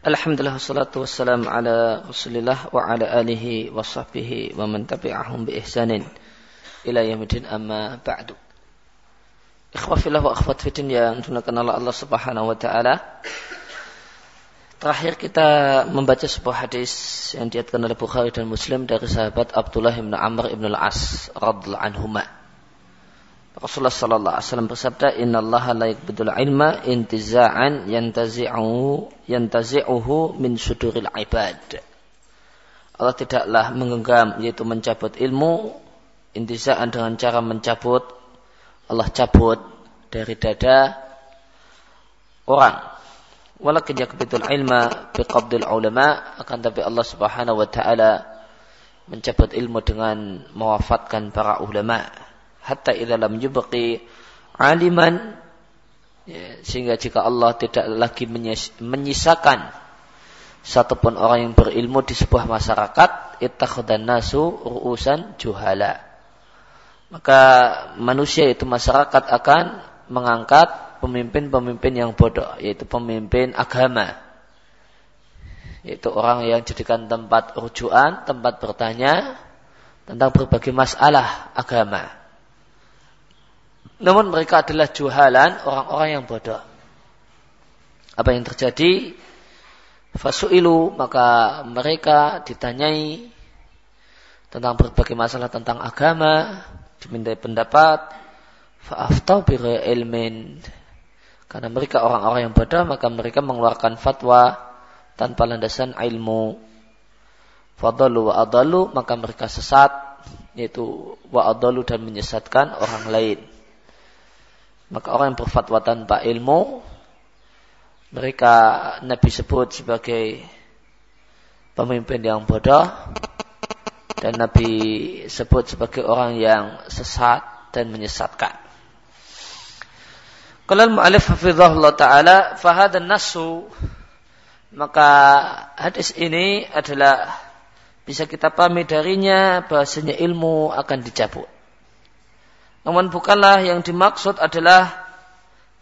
Alhamdulillah wassalatu wassalamu ala Rasulillah wa ala alihi wa sahbihi wa man tabi'ahum bi ihsanin ila yaumil amma ba'du. Ikhwafillah wa akhwat fitin yang dimuliakan oleh Allah Subhanahu wa taala. Terakhir kita membaca sebuah hadis yang diatkan oleh Bukhari dan Muslim dari sahabat Abdullah bin Amr bin Al-As radhiyallahu anhumah. Rasulullah sallallahu alaihi wasallam bersabda, "Innallaha la yaqbidul ilma intiza'an yantazi'uhu yantazi'uhu min suduril ibad." Allah tidaklah menggenggam yaitu mencabut ilmu intiza'an dengan cara mencabut Allah cabut dari dada orang. Walakin yaqbidul ilma biqabdil ulama akan tapi Allah Subhanahu wa taala mencabut ilmu dengan mewafatkan para ulama hatta idza lam yubqi aliman ya, sehingga jika Allah tidak lagi menyisakan satupun orang yang berilmu di sebuah masyarakat ittakhadhan nasu ru'usan juhala maka manusia itu masyarakat akan mengangkat pemimpin-pemimpin yang bodoh yaitu pemimpin agama yaitu orang yang jadikan tempat rujukan, tempat bertanya tentang berbagai masalah agama. Namun mereka adalah juhalan, orang-orang yang bodoh. Apa yang terjadi? Fasu'ilu, maka mereka ditanyai tentang berbagai masalah tentang agama, dimintai pendapat, fa'aftau bira ilmin. Karena mereka orang-orang yang bodoh, maka mereka mengeluarkan fatwa tanpa landasan ilmu. Fadalu wa adalu, maka mereka sesat, yaitu wa adalu dan menyesatkan orang lain. Maka orang yang berfatwa tanpa ilmu, mereka Nabi sebut sebagai pemimpin yang bodoh, dan Nabi sebut sebagai orang yang sesat dan menyesatkan. Kalau mu'alif hafizahullah ta'ala, fahadan nasu, maka hadis ini adalah bisa kita pahami darinya bahasanya ilmu akan dicabut. Namun bukanlah yang dimaksud adalah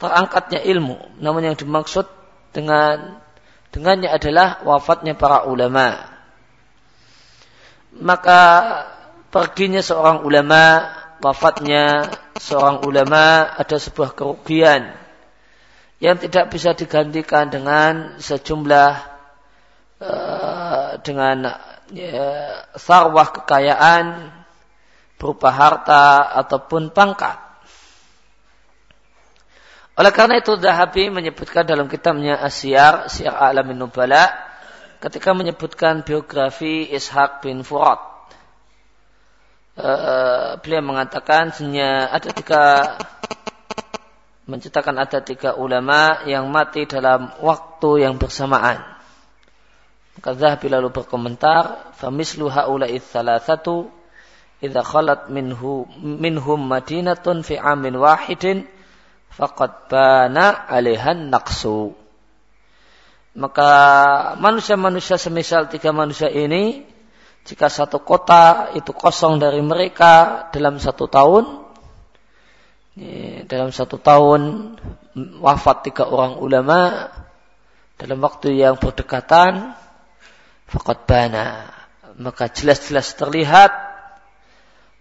terangkatnya ilmu. Namun yang dimaksud dengan dengannya adalah wafatnya para ulama. Maka perginya seorang ulama, wafatnya seorang ulama ada sebuah kerugian yang tidak bisa digantikan dengan sejumlah uh, dengan uh, sarwah kekayaan berupa harta ataupun pangkat. Oleh karena itu Zahabi menyebutkan dalam kitabnya Asyar, Syiar Alamin Nubala, ketika menyebutkan biografi Ishaq bin Furat. Uh, beliau mengatakan hanya ada tiga menceritakan ada tiga ulama yang mati dalam waktu yang bersamaan. Maka Zahabi lalu berkomentar, "Famislu haula'i satu idza khalat minhu minhum madinatun fi amin wahidin faqad bana alaihan naqsu. Maka manusia-manusia semisal tiga manusia ini jika satu kota itu kosong dari mereka dalam satu tahun dalam satu tahun wafat tiga orang ulama dalam waktu yang berdekatan fakat bana. Maka jelas-jelas terlihat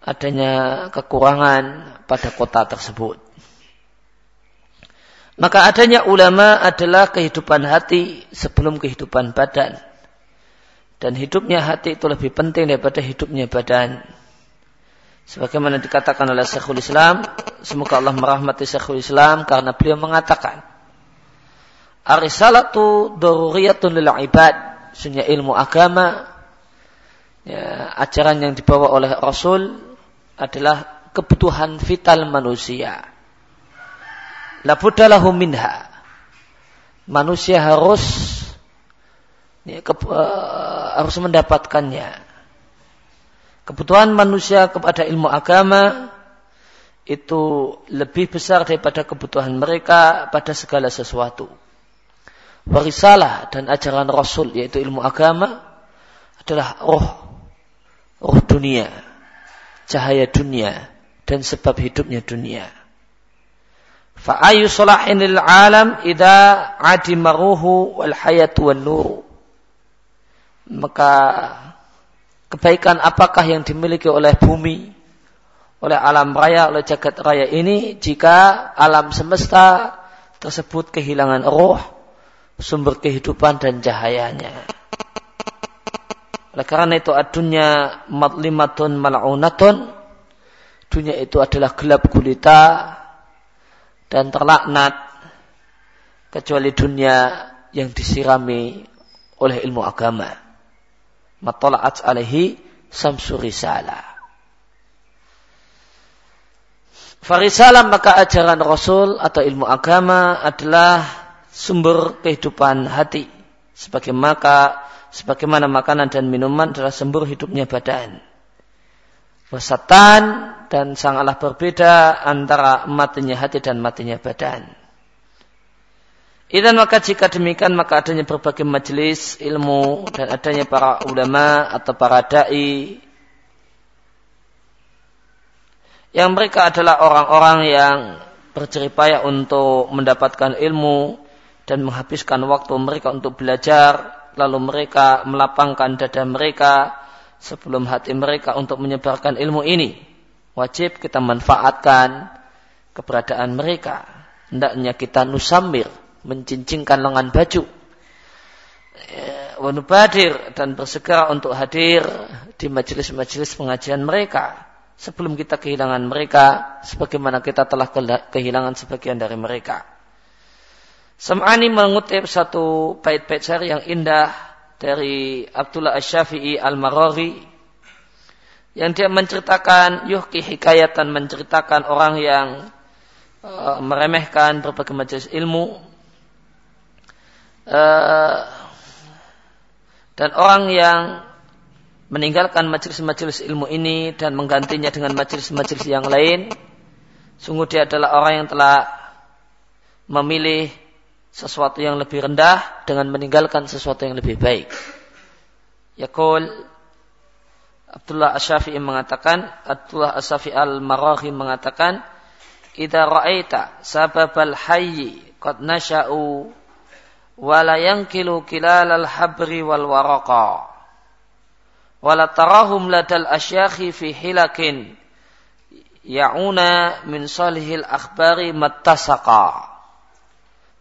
adanya kekurangan pada kota tersebut. Maka adanya ulama adalah kehidupan hati sebelum kehidupan badan. Dan hidupnya hati itu lebih penting daripada hidupnya badan. Sebagaimana dikatakan oleh Syekhul Islam, semoga Allah merahmati Syekhul Islam karena beliau mengatakan, Arisalatu daruriyatun lil ibad. Sunya ilmu agama, ya, ajaran yang dibawa oleh Rasul adalah kebutuhan vital manusia. La buddalahu minha. Manusia harus ya, ke, uh, harus mendapatkannya. Kebutuhan manusia kepada ilmu agama itu lebih besar daripada kebutuhan mereka pada segala sesuatu. Warisalah dan ajaran Rasul yaitu ilmu agama adalah roh roh dunia cahaya dunia dan sebab hidupnya dunia. Fa ayu salahin lil alam idza adimaruhu wal hayatu wan nur. Maka kebaikan apakah yang dimiliki oleh bumi, oleh alam raya, oleh jagat raya ini jika alam semesta tersebut kehilangan roh, sumber kehidupan dan cahayanya. Oleh karena itu adunya matlimatun mal'unatun. Dunia itu adalah gelap gulita dan terlaknat kecuali dunia yang disirami oleh ilmu agama. Matola'at alaihi samsu risalah. Farisalah maka ajaran Rasul atau ilmu agama adalah sumber kehidupan hati. Sebagai maka sebagaimana makanan dan minuman adalah sumber hidupnya badan. Wasatan dan sangatlah berbeda antara matinya hati dan matinya badan. Dan maka jika demikian maka adanya berbagai majelis ilmu dan adanya para ulama atau para dai yang mereka adalah orang-orang yang berjeripaya untuk mendapatkan ilmu dan menghabiskan waktu mereka untuk belajar lalu mereka melapangkan dada mereka sebelum hati mereka untuk menyebarkan ilmu ini. Wajib kita manfaatkan keberadaan mereka. Hendaknya kita nusambir, mencincingkan lengan baju. Wanubadir dan bersegera untuk hadir di majelis-majelis pengajian mereka sebelum kita kehilangan mereka sebagaimana kita telah kehilangan sebagian dari mereka. Sam'ani mengutip satu bait-bait syair yang indah dari Abdullah Asy-Syafi'i Al-Marari yang dia menceritakan yuhki hikayatan menceritakan orang yang uh, meremehkan berbagai majelis ilmu. Uh, dan orang yang meninggalkan majelis-majelis ilmu ini dan menggantinya dengan majelis-majelis yang lain sungguh dia adalah orang yang telah memilih sesuatu yang lebih rendah dengan meninggalkan sesuatu yang lebih baik. Yaqul Abdullah Asyafi'i mengatakan, Abdullah Asyafi'i Al-Marahi mengatakan, "Idza ra'aita sababal hayyi qad nasha'u wa la yankilu kilal al-habri wal waraqa wa la tarahum ladal asyakhi fi hilakin ya'una min salihil akhbari mattasaqa."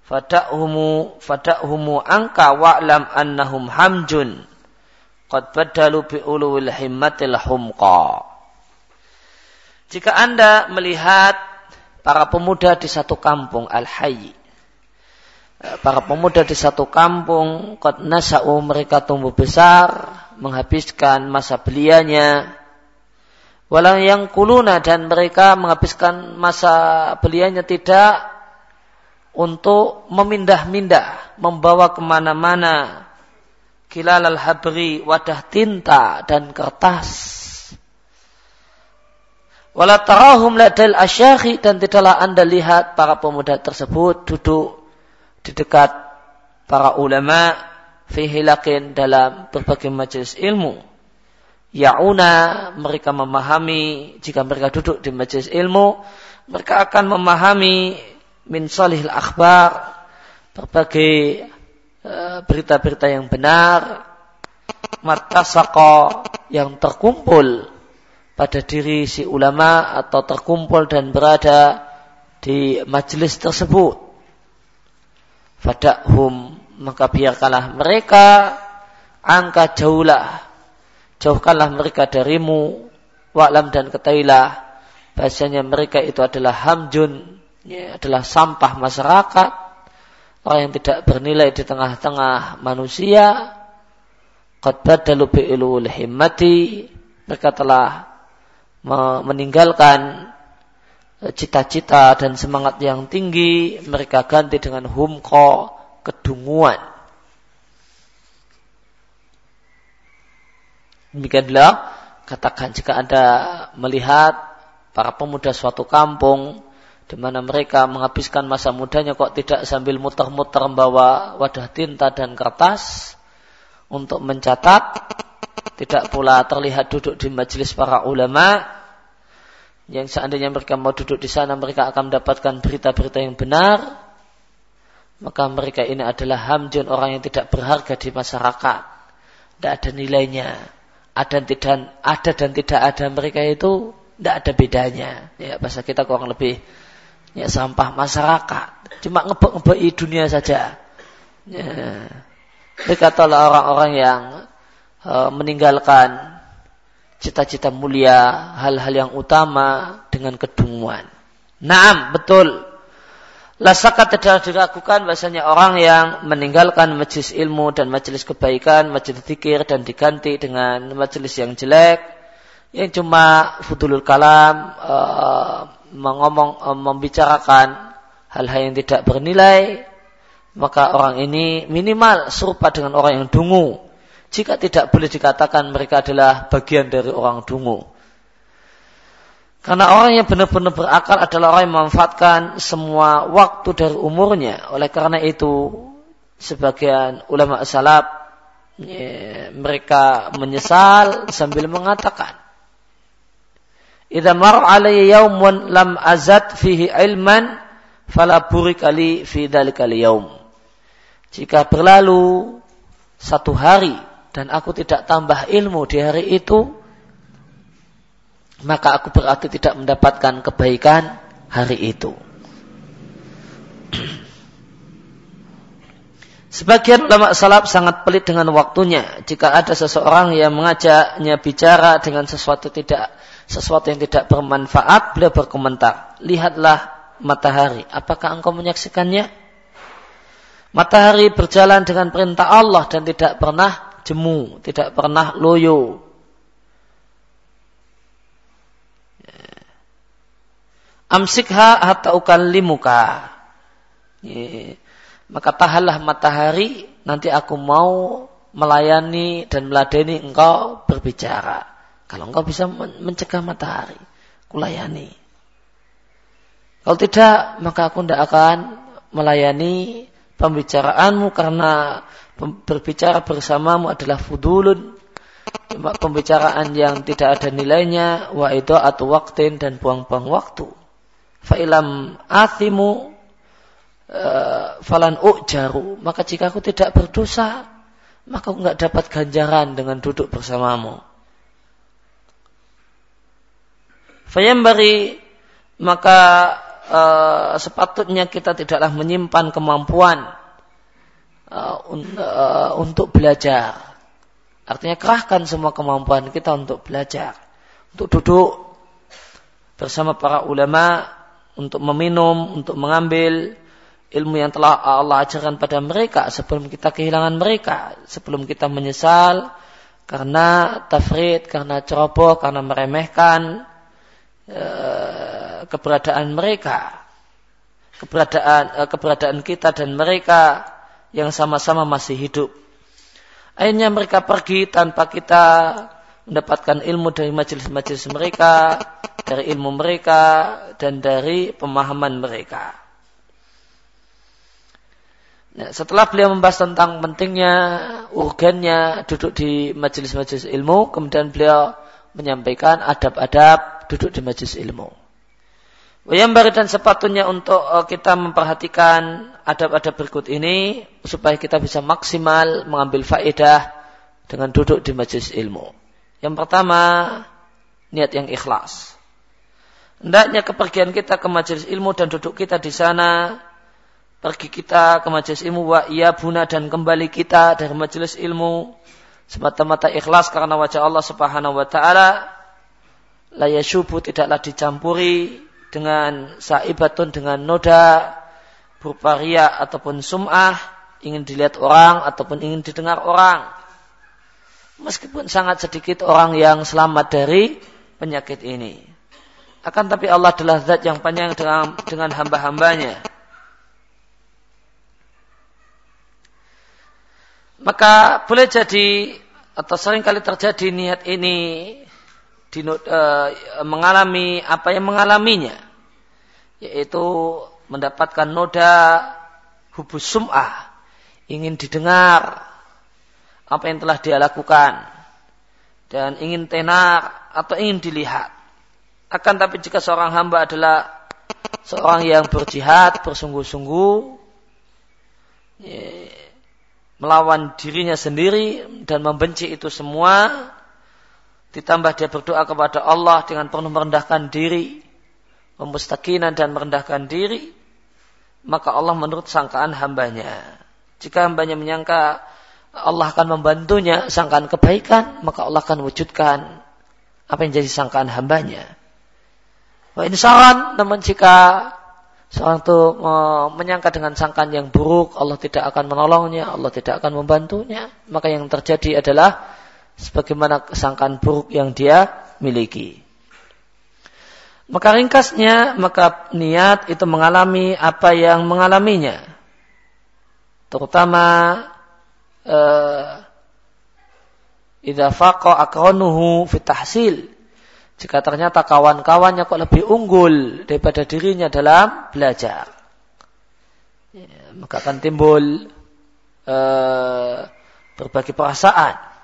Fada'humu fada'humu angka wa'lam annahum hamjun. Qad badalu bi ulul himmatil humqa. Jika Anda melihat para pemuda di satu kampung al-hayy. Para pemuda di satu kampung qad nasa'u mereka tumbuh besar menghabiskan masa belianya. Walau yang kuluna dan mereka menghabiskan masa belianya tidak untuk memindah-mindah, membawa ke mana-mana kilal al-habri, wadah tinta dan kertas. Wala tarahum ladal asyakhi dan tidaklah anda lihat para pemuda tersebut duduk di dekat para ulama fihilakin dalam berbagai majelis ilmu. Ya'una mereka memahami jika mereka duduk di majelis ilmu mereka akan memahami min salihil akhbar berbagai eh, berita-berita yang benar matasako yang terkumpul pada diri si ulama atau terkumpul dan berada di majelis tersebut. Fadahum maka biarkanlah mereka angka jauhlah jauhkanlah mereka darimu wa'lam dan ketahuilah bahasanya mereka itu adalah hamjun ya, adalah sampah masyarakat, orang yang tidak bernilai di tengah-tengah manusia. Qad badalu bi'ilul himmati, mereka telah meninggalkan eh, cita-cita dan semangat yang tinggi, mereka ganti dengan humko, kedunguan. Demikianlah katakan jika Anda melihat para pemuda suatu kampung di mana mereka menghabiskan masa mudanya kok tidak sambil muter-muter membawa wadah tinta dan kertas untuk mencatat, tidak pula terlihat duduk di majelis para ulama, yang seandainya mereka mau duduk di sana mereka akan mendapatkan berita-berita yang benar. Maka mereka ini adalah hamjun orang yang tidak berharga di masyarakat. Tidak ada nilainya. Ada dan tidak ada dan tidak ada mereka itu tidak ada bedanya. Ya bahasa kita kurang lebih ya sampah masyarakat cuma ngebek i dunia saja ya. mereka adalah orang-orang yang uh, meninggalkan cita-cita mulia, hal-hal yang utama dengan kedunguan. Naam, betul. Lasaka tidak diragukan bahasanya orang yang meninggalkan majlis ilmu dan majlis kebaikan, majlis zikir dan diganti dengan majlis yang jelek, yang cuma fudulul kalam, uh, mengomong, uh, membicarakan hal-hal yang tidak bernilai, maka orang ini minimal serupa dengan orang yang dungu, jika tidak boleh dikatakan mereka adalah bagian dari orang dungu. Karena orang yang benar-benar berakal adalah orang yang memanfaatkan semua waktu dari umurnya. Oleh karena itu, sebagian ulama salaf ya, mereka menyesal sambil mengatakan, "Idza mar alayya yaumun lam azad fihi ilman fala burikali fi dzalikal yaum." Jika berlalu satu hari dan aku tidak tambah ilmu di hari itu, maka aku berarti tidak mendapatkan kebaikan hari itu. Sebagian ulama salaf sangat pelit dengan waktunya. Jika ada seseorang yang mengajaknya bicara dengan sesuatu tidak sesuatu yang tidak bermanfaat, beliau berkomentar, "Lihatlah matahari, apakah engkau menyaksikannya?" Matahari berjalan dengan perintah Allah dan tidak pernah jemu, tidak pernah loyo. Amsikha hatta ukallimuka. Maka tahanlah matahari, nanti aku mau melayani dan meladeni engkau berbicara. Kalau engkau bisa mencegah matahari, kulayani. Kalau tidak, maka aku tidak akan melayani pembicaraanmu karena berbicara bersamamu adalah fudulun. Pembicaraan yang tidak ada nilainya wa itu atau waktin dan buang-buang waktu. Fa'ilam athimu uh, falan ujaru. Maka jika aku tidak berdosa maka aku nggak dapat ganjaran dengan duduk bersamamu Fayambari maka uh, sepatutnya kita tidaklah menyimpan kemampuan uh, uh, untuk belajar. Artinya kerahkan semua kemampuan kita untuk belajar. Untuk duduk bersama para ulama, untuk meminum, untuk mengambil ilmu yang telah Allah ajarkan pada mereka sebelum kita kehilangan mereka, sebelum kita menyesal karena tafrid, karena ceroboh, karena meremehkan uh, keberadaan mereka, keberadaan uh, keberadaan kita dan mereka yang sama-sama masih hidup. Akhirnya mereka pergi tanpa kita mendapatkan ilmu dari majelis-majelis mereka, dari ilmu mereka, dan dari pemahaman mereka. Nah, setelah beliau membahas tentang pentingnya, urgennya duduk di majelis-majelis ilmu, kemudian beliau menyampaikan adab-adab duduk di majelis ilmu. Wayambari dan sepatunya untuk uh, kita memperhatikan adab-adab berikut ini supaya kita bisa maksimal mengambil faedah dengan duduk di majelis ilmu. Yang pertama, niat yang ikhlas. Hendaknya kepergian kita ke majelis ilmu dan duduk kita di sana, pergi kita ke majelis ilmu wa iya buna dan kembali kita dari majelis ilmu semata-mata ikhlas karena wajah Allah Subhanahu wa taala la yashubu tidaklah dicampuri dengan saibatun dengan noda berupa ria ataupun sum'ah ingin dilihat orang ataupun ingin didengar orang. Meskipun sangat sedikit orang yang selamat dari penyakit ini. Akan tapi Allah adalah zat yang panjang dengan, dengan hamba-hambanya. Maka boleh jadi atau sering kali terjadi niat ini mengalami apa yang mengalaminya yaitu mendapatkan noda hubus sum'ah ingin didengar apa yang telah dia lakukan dan ingin tenar atau ingin dilihat. Akan tapi jika seorang hamba adalah seorang yang berjihad, bersungguh-sungguh, ya, melawan dirinya sendiri dan membenci itu semua, ditambah dia berdoa kepada Allah dengan penuh merendahkan diri, memustakinan dan merendahkan diri, maka Allah menurut sangkaan hambanya. Jika hambanya menyangka Allah akan membantunya sangkaan kebaikan, maka Allah akan wujudkan apa yang jadi sangkaan hambanya. Wah ini saran, namun jika seorang itu menyangka dengan sangkaan yang buruk, Allah tidak akan menolongnya, Allah tidak akan membantunya, maka yang terjadi adalah sebagaimana sangkaan buruk yang dia miliki. Maka ringkasnya, maka niat itu mengalami apa yang mengalaminya. Terutama uh, idza akronuhu fitahsil jika ternyata kawan-kawannya kok lebih unggul daripada dirinya dalam belajar. Ya, maka akan timbul uh, berbagai perasaan.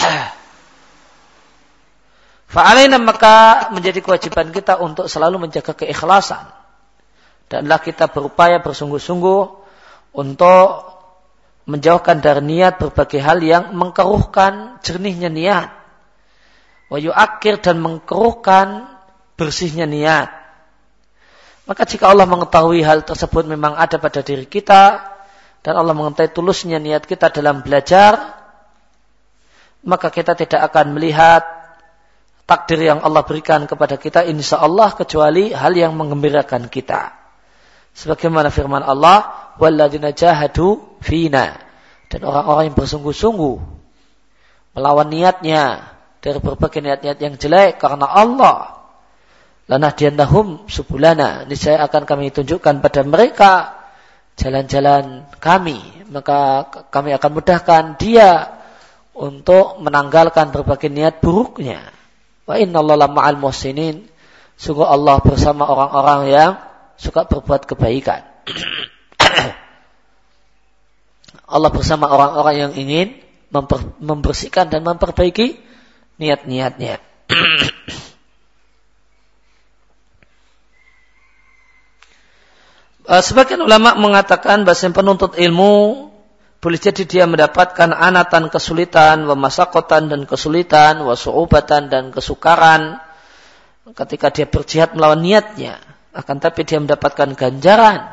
Fa'alaina maka menjadi kewajiban kita untuk selalu menjaga keikhlasan. Danlah kita berupaya bersungguh-sungguh untuk menjauhkan dari niat berbagai hal yang mengkeruhkan jernihnya niat wa akhir dan mengkeruhkan bersihnya niat. Maka jika Allah mengetahui hal tersebut memang ada pada diri kita dan Allah mengetahui tulusnya niat kita dalam belajar, maka kita tidak akan melihat takdir yang Allah berikan kepada kita insya Allah kecuali hal yang mengembirakan kita. Sebagaimana firman Allah, "Walladzina jahadu fina." Dan orang-orang yang bersungguh-sungguh melawan niatnya dari berbagai niat-niat yang jelek karena Allah. Lana diandahum subulana. Niscaya akan kami tunjukkan pada mereka jalan-jalan kami. Maka kami akan mudahkan dia untuk menanggalkan berbagai niat buruknya. Wa inna Allah ma'al muhsinin. Sungguh Allah bersama orang-orang yang suka berbuat kebaikan. Allah bersama orang-orang yang ingin membersihkan dan memperbaiki niat-niatnya. Eh, sebagian ulama mengatakan bahasa penuntut ilmu boleh jadi dia mendapatkan anatan kesulitan, wamasakotan dan kesulitan, wasuubatan dan kesukaran ketika dia berjihad melawan niatnya. Akan tapi dia mendapatkan ganjaran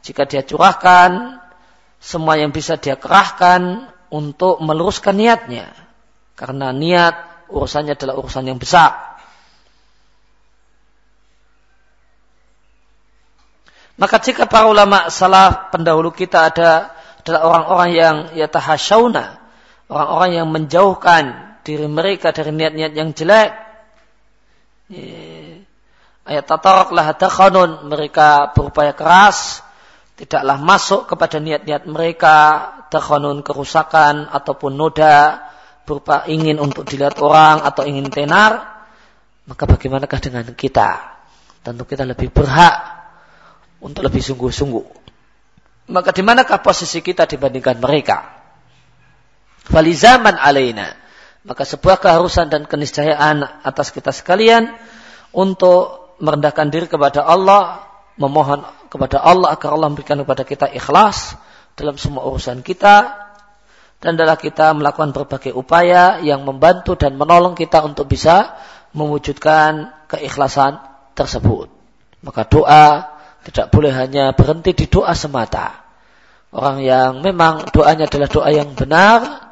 jika dia curahkan semua yang bisa dia kerahkan untuk meluruskan niatnya. Karena niat urusannya adalah urusan yang besar. Maka jika para ulama salah pendahulu kita ada adalah orang-orang yang yatahasyauna, orang-orang yang menjauhkan diri mereka dari niat-niat yang jelek. Ayat tataraklah hadakhanun, mereka berupaya keras, tidaklah masuk kepada niat-niat mereka, dakhanun kerusakan ataupun noda, berupa ingin untuk dilihat orang atau ingin tenar, maka bagaimanakah dengan kita? Tentu kita lebih berhak untuk lebih sungguh-sungguh. Maka di manakah posisi kita dibandingkan mereka? Falizaman alaina. Maka sebuah keharusan dan keniscayaan atas kita sekalian untuk merendahkan diri kepada Allah, memohon kepada Allah agar Allah memberikan kepada kita ikhlas dalam semua urusan kita, dan adalah kita melakukan berbagai upaya yang membantu dan menolong kita untuk bisa mewujudkan keikhlasan tersebut. Maka doa tidak boleh hanya berhenti di doa semata. Orang yang memang doanya adalah doa yang benar,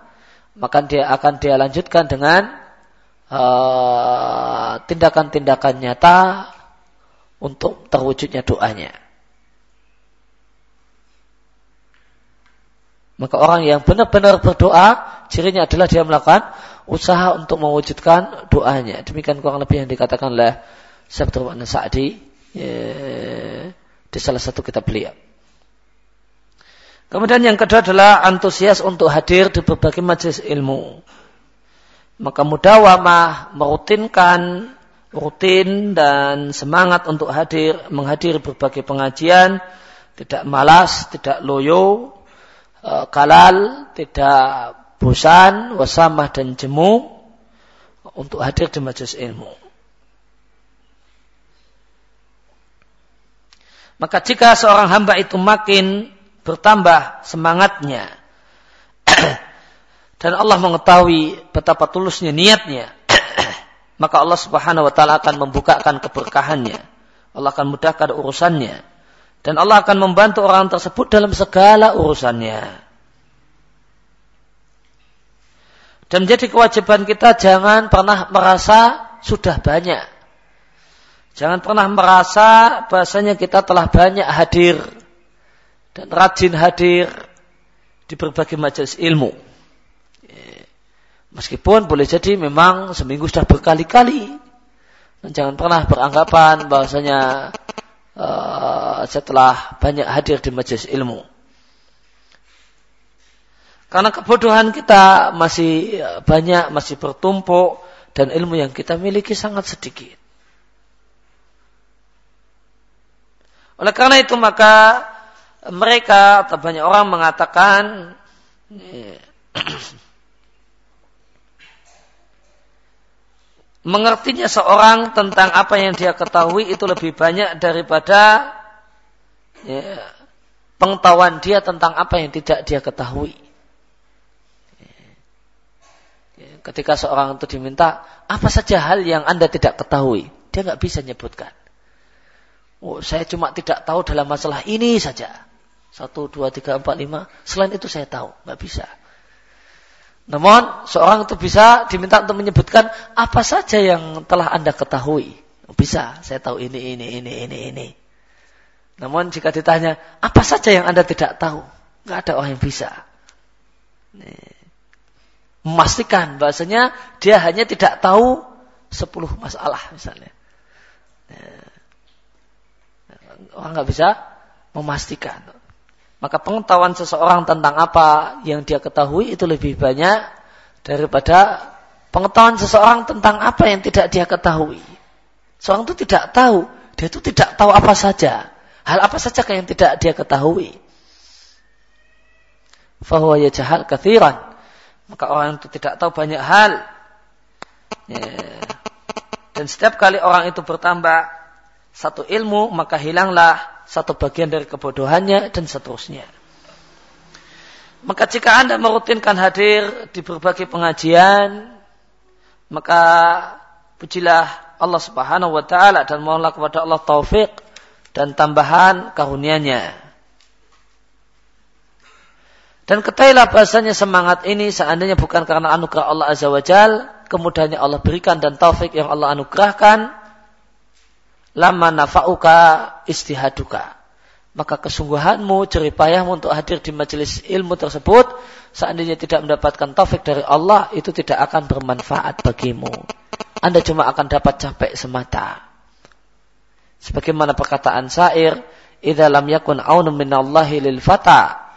maka dia akan dia lanjutkan dengan uh, tindakan-tindakan nyata untuk terwujudnya doanya. Maka orang yang benar-benar berdoa, cirinya adalah dia melakukan usaha untuk mewujudkan doanya. Demikian kurang lebih yang dikatakan oleh Syekh Abdul Sa'di ya, di salah satu kitab beliau. Kemudian yang kedua adalah antusias untuk hadir di berbagai majelis ilmu. Maka mudawamah merutinkan rutin dan semangat untuk hadir menghadiri berbagai pengajian, tidak malas, tidak loyo, Eh, kalal, tidak bosan, wasamah dan jemu untuk hadir di majelis ilmu. Maka jika seorang hamba itu makin bertambah semangatnya dan Allah mengetahui betapa tulusnya niatnya, maka Allah Subhanahu wa taala akan membukakan keberkahannya. Allah akan mudahkan urusannya dan Allah akan membantu orang tersebut dalam segala urusannya. Dan menjadi kewajiban kita jangan pernah merasa sudah banyak. Jangan pernah merasa bahasanya kita telah banyak hadir dan rajin hadir di berbagai majelis ilmu. Meskipun boleh jadi memang seminggu sudah berkali-kali. Dan jangan pernah beranggapan bahasanya uh, setelah banyak hadir di majelis ilmu. Karena kebodohan kita masih banyak, masih bertumpuk, dan ilmu yang kita miliki sangat sedikit. Oleh karena itu maka mereka atau banyak orang mengatakan mengertinya seorang tentang apa yang dia ketahui itu lebih banyak daripada ya, pengetahuan dia tentang apa yang tidak dia ketahui. ketika seorang itu diminta apa saja hal yang anda tidak ketahui, dia nggak bisa nyebutkan. Oh, saya cuma tidak tahu dalam masalah ini saja. Satu, dua, tiga, empat, lima. Selain itu saya tahu, nggak bisa. Namun seorang itu bisa diminta untuk menyebutkan apa saja yang telah anda ketahui. Bisa, saya tahu ini, ini, ini, ini, ini. Namun jika ditanya apa saja yang anda tidak tahu, nggak ada orang yang bisa. Memastikan bahasanya dia hanya tidak tahu sepuluh masalah misalnya. Orang nggak bisa memastikan. Maka pengetahuan seseorang tentang apa yang dia ketahui itu lebih banyak daripada pengetahuan seseorang tentang apa yang tidak dia ketahui. Seorang itu tidak tahu, dia itu tidak tahu apa saja. Hal apa saja yang tidak dia ketahui. Fahuwa yajahal kathiran maka orang itu tidak tahu banyak hal. Ya. Dan setiap kali orang itu bertambah satu ilmu, maka hilanglah satu bagian dari kebodohannya dan seterusnya. Maka jika Anda merutinkan hadir di berbagai pengajian, maka pujilah Allah Subhanahu wa taala dan mohonlah kepada Allah taufik dan tambahan karunia-Nya. Dan ketahuilah bahasanya semangat ini seandainya bukan karena anugerah Allah Azza wa Jal, kemudiannya Allah berikan dan taufik yang Allah anugerahkan, lama nafa'uka istihaduka. Maka kesungguhanmu, jeripayahmu untuk hadir di majelis ilmu tersebut, seandainya tidak mendapatkan taufik dari Allah, itu tidak akan bermanfaat bagimu. Anda cuma akan dapat capek semata. Sebagaimana perkataan syair, "Idza lam yakun aunun minallahi lil fata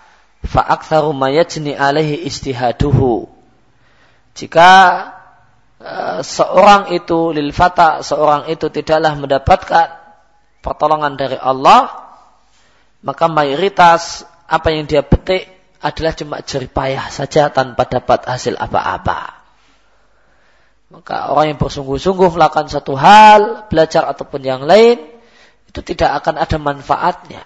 fa'aktharu mayajni alaihi istihaduhu. Jika seorang itu lil fata, seorang itu tidaklah mendapatkan pertolongan dari Allah, maka mayoritas apa yang dia petik adalah cuma jeripayah saja tanpa dapat hasil apa-apa. Maka orang yang bersungguh-sungguh melakukan satu hal, belajar ataupun yang lain, itu tidak akan ada manfaatnya.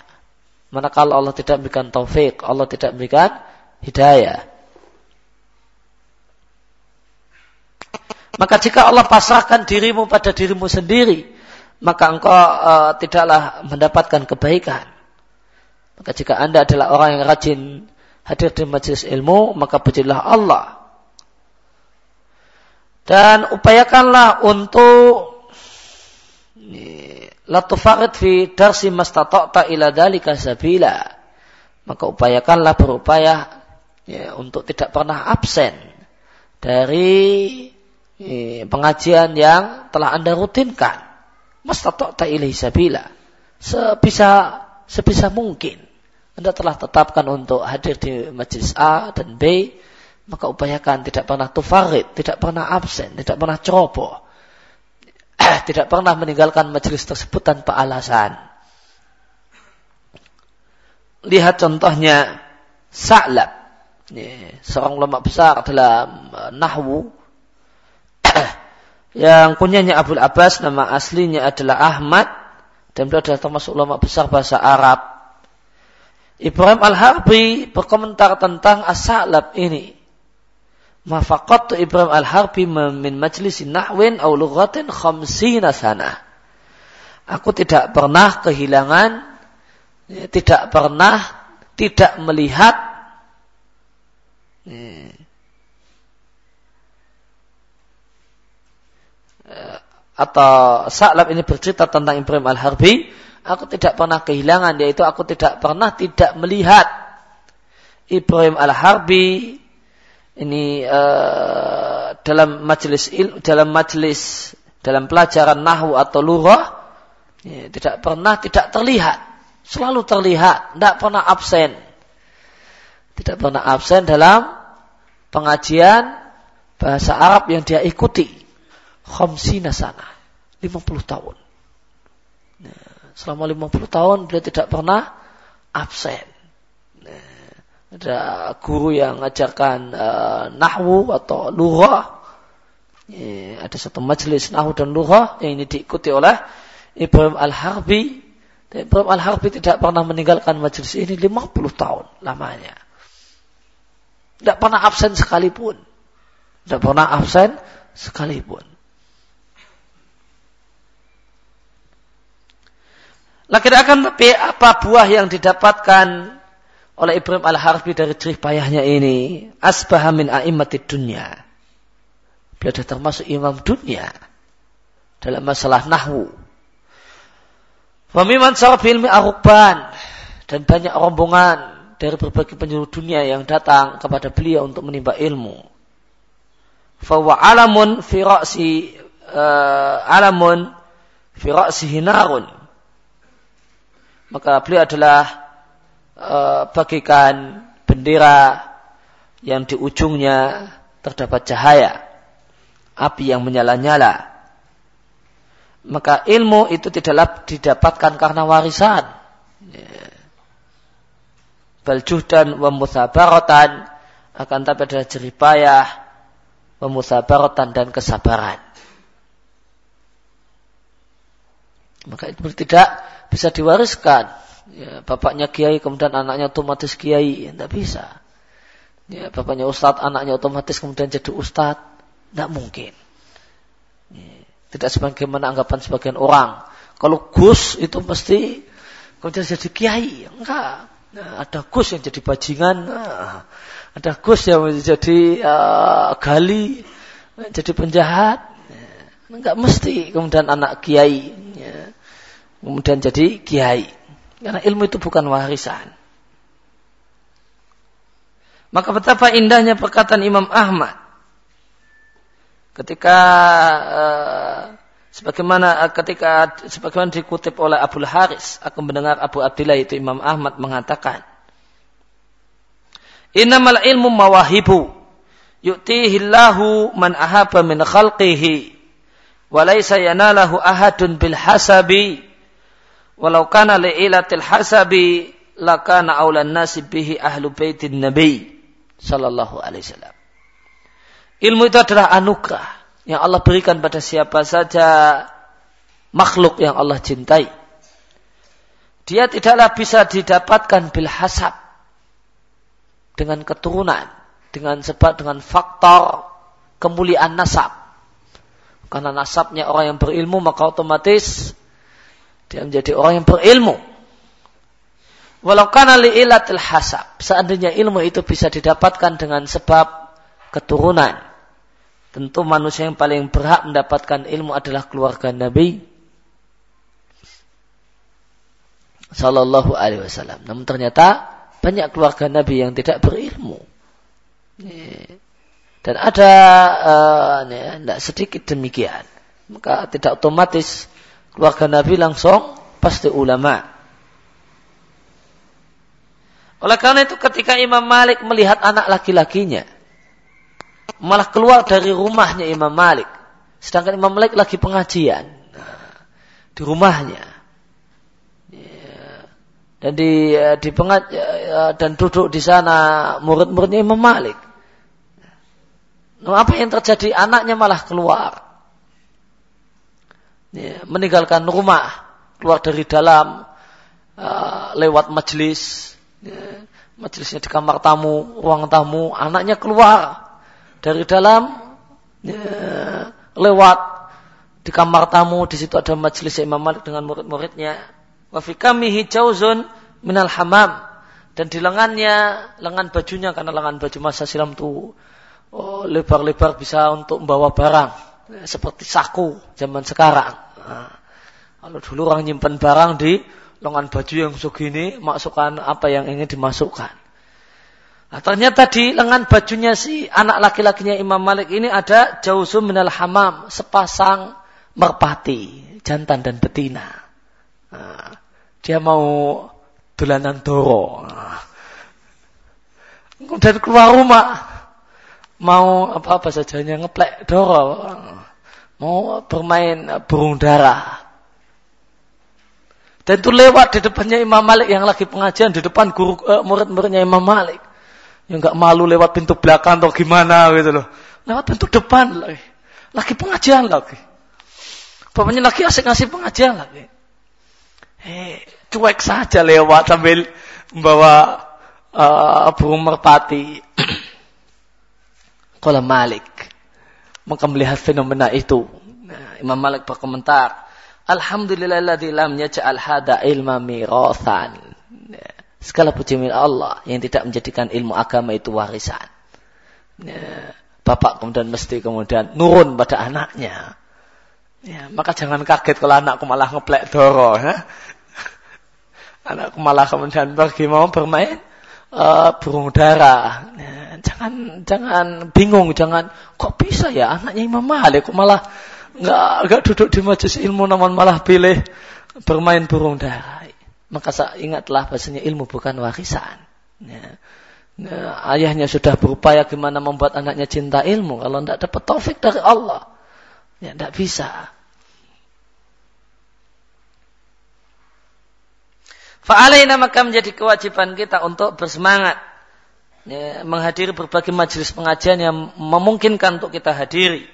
Manakala Allah tidak memberikan taufik, Allah tidak memberikan hidayah. Maka jika Allah pasrahkan dirimu pada dirimu sendiri, maka engkau uh, tidaklah mendapatkan kebaikan. Maka jika anda adalah orang yang rajin hadir di majelis ilmu, maka pujilah Allah. Dan upayakanlah untuk la tufarid fi darsi mastata'ta ila dalika sabila. Maka upayakanlah berupaya ya, untuk tidak pernah absen dari pengajian yang telah Anda rutinkan. Mastata'ta ilaihi sabila. Sebisa sebisa mungkin. Anda telah tetapkan untuk hadir di majlis A dan B, maka upayakan tidak pernah tufarid, tidak pernah absen, tidak pernah ceroboh tidak pernah meninggalkan majelis tersebut tanpa alasan. Lihat contohnya Sa'lab. seorang ulama besar dalam uh, Nahwu yang kunyanya Abu Abbas nama aslinya adalah Ahmad dan beliau adalah termasuk ulama besar bahasa Arab. Ibrahim Al-Harbi berkomentar tentang as-salab ini. Mafaqattu Ibrahim Al-Harbi min majlis nahwin aw lughatin khamsina sana. Aku tidak pernah kehilangan tidak pernah tidak melihat atau Sa'lab ini bercerita tentang Ibrahim Al-Harbi, aku tidak pernah kehilangan, yaitu aku tidak pernah tidak melihat Ibrahim Al-Harbi ini uh, dalam majelis il, dalam majelis dalam pelajaran nahu atau lurah ya, tidak pernah tidak terlihat, selalu terlihat, tidak pernah absen. Tidak pernah absen dalam pengajian bahasa Arab yang dia ikuti khamsina sana. 50 tahun. Nah, selama 50 tahun beliau tidak pernah absen. Nah, ada guru yang mengajarkan uh, nahwu atau lughah. Ya, ada satu majelis nahwu dan lughah yang ini diikuti oleh Ibrahim Al-Harbi. Dan Ibrahim Al-Harbi tidak pernah meninggalkan majelis ini 50 tahun lamanya. Tidak pernah absen sekalipun. Tidak pernah absen sekalipun. Lagi akan tapi apa buah yang didapatkan oleh Ibrahim Al-Harbi dari cerih payahnya ini? Asbaha min a'immatid dunya. Beliau adalah termasuk imam dunia dalam masalah nahwu. Wamiman saraf ilmi arukban dan banyak rombongan dari berbagai penjuru dunia yang datang kepada beliau untuk menimba ilmu. Fawa alamun firasi uh, alamun firasi hinarun maka beliau adalah e, bagikan bendera yang di ujungnya terdapat cahaya api yang menyala-nyala maka ilmu itu tidaklah didapatkan karena warisan ya. baljuhdan wa musabaratan akan tapi adalah jeripayah wa dan kesabaran maka itu tidak bisa diwariskan. Ya, bapaknya kiai kemudian anaknya otomatis kiai, ya, tidak bisa. Ya, bapaknya ustadz, anaknya otomatis kemudian jadi ustadz, tidak mungkin. Ya, tidak sebagaimana anggapan sebagian orang. Kalau Gus itu mesti kemudian jadi kiai, enggak. Nah, ada Gus yang jadi bajingan, nah, ada Gus yang jadi uh, gali, jadi penjahat. Enggak mesti kemudian anak kiai. Kemudian jadi kiai. Karena ilmu itu bukan warisan. Maka betapa indahnya perkataan Imam Ahmad ketika uh, sebagaimana uh, ketika sebagaimana dikutip oleh Abu Haris aku mendengar Abu Abdillah itu Imam Ahmad mengatakan Innamal ilmu mawahibu yu'tihillahu man ahaba min khalqihi wa laysa yanalahu ahadun bil hasabi Walau kana li'ilatil hasabi lakana aulan nasib bihi ahlu baitin nabi sallallahu alaihi wasallam. Ilmu itu adalah anugerah yang Allah berikan pada siapa saja makhluk yang Allah cintai. Dia tidaklah bisa didapatkan bil hasab dengan keturunan, dengan sebab dengan faktor kemuliaan nasab. Karena nasabnya orang yang berilmu maka otomatis dia menjadi orang yang berilmu. Walau kana li'ilatil hasab. Seandainya ilmu itu bisa didapatkan dengan sebab keturunan. Tentu manusia yang paling berhak mendapatkan ilmu adalah keluarga Nabi Sallallahu Alaihi Wasallam. Namun ternyata banyak keluarga Nabi yang tidak berilmu. Dan ada uh, sedikit demikian. Maka tidak otomatis keluarga Nabi langsung pasti ulama. Oleh karena itu ketika Imam Malik melihat anak laki-lakinya malah keluar dari rumahnya Imam Malik. Sedangkan Imam Malik lagi pengajian di rumahnya. Ya. Dan di di pengaj ya, dan duduk di sana murid-muridnya Imam Malik. Nah, apa yang terjadi? Anaknya malah keluar ya, meninggalkan rumah keluar dari dalam uh, lewat majelis ya, majelisnya di kamar tamu ruang tamu anaknya keluar dari dalam ya, lewat di kamar tamu di situ ada majelis Imam Malik dengan murid-muridnya. Wa fi kamihi jauzun minal hamam. Dan di lengannya lengan bajunya karena lengan baju masa silam tuh oh, lebar-lebar bisa untuk membawa barang ya, seperti saku zaman sekarang nah, kalau dulu orang nyimpan barang di lengan baju yang segini masukkan apa yang ingin dimasukkan Nah, ternyata di lengan bajunya si anak laki-lakinya Imam Malik ini ada jauzum minal hamam, sepasang merpati, jantan dan betina. Nah, dia mau dolanan doro. Nah, dan keluar rumah mau apa-apa sajanya ngeplek doro. Mau bermain burung dara. Dan itu lewat di depannya Imam Malik yang lagi pengajian di depan guru uh, murid-muridnya Imam Malik yang nggak malu lewat pintu belakang atau gimana gitu loh. Lewat pintu depan lagi. Lagi pengajian lagi. Bapaknya lagi asik ngasih pengajian lagi. Eh, cuek saja lewat sambil membawa uh, burung merpati. Kalau Malik. Maka melihat fenomena itu. Nah, Imam Malik berkomentar. Alhamdulillahilladzi lam yaj'al hada ilma mirathan. Segala puji milik Allah yang tidak menjadikan ilmu agama itu warisan. Ya, bapak kemudian mesti kemudian nurun pada anaknya. Ya, maka jangan kaget kalau anakku malah ngeplek doro. Ya. Anakku malah kemudian pergi mau bermain uh, burung dara. Ya, jangan jangan bingung, jangan kok bisa ya anaknya Imam Malik kok malah nggak nggak duduk di majelis ilmu namun malah pilih bermain burung dara maka ingatlah bahasanya ilmu bukan warisan. Ya. Nah, ayahnya sudah berupaya gimana membuat anaknya cinta ilmu. Kalau tidak dapat taufik dari Allah, ya tidak bisa. Fa'alaina maka menjadi kewajiban kita untuk bersemangat ya, menghadiri berbagai majelis pengajian yang memungkinkan untuk kita hadiri.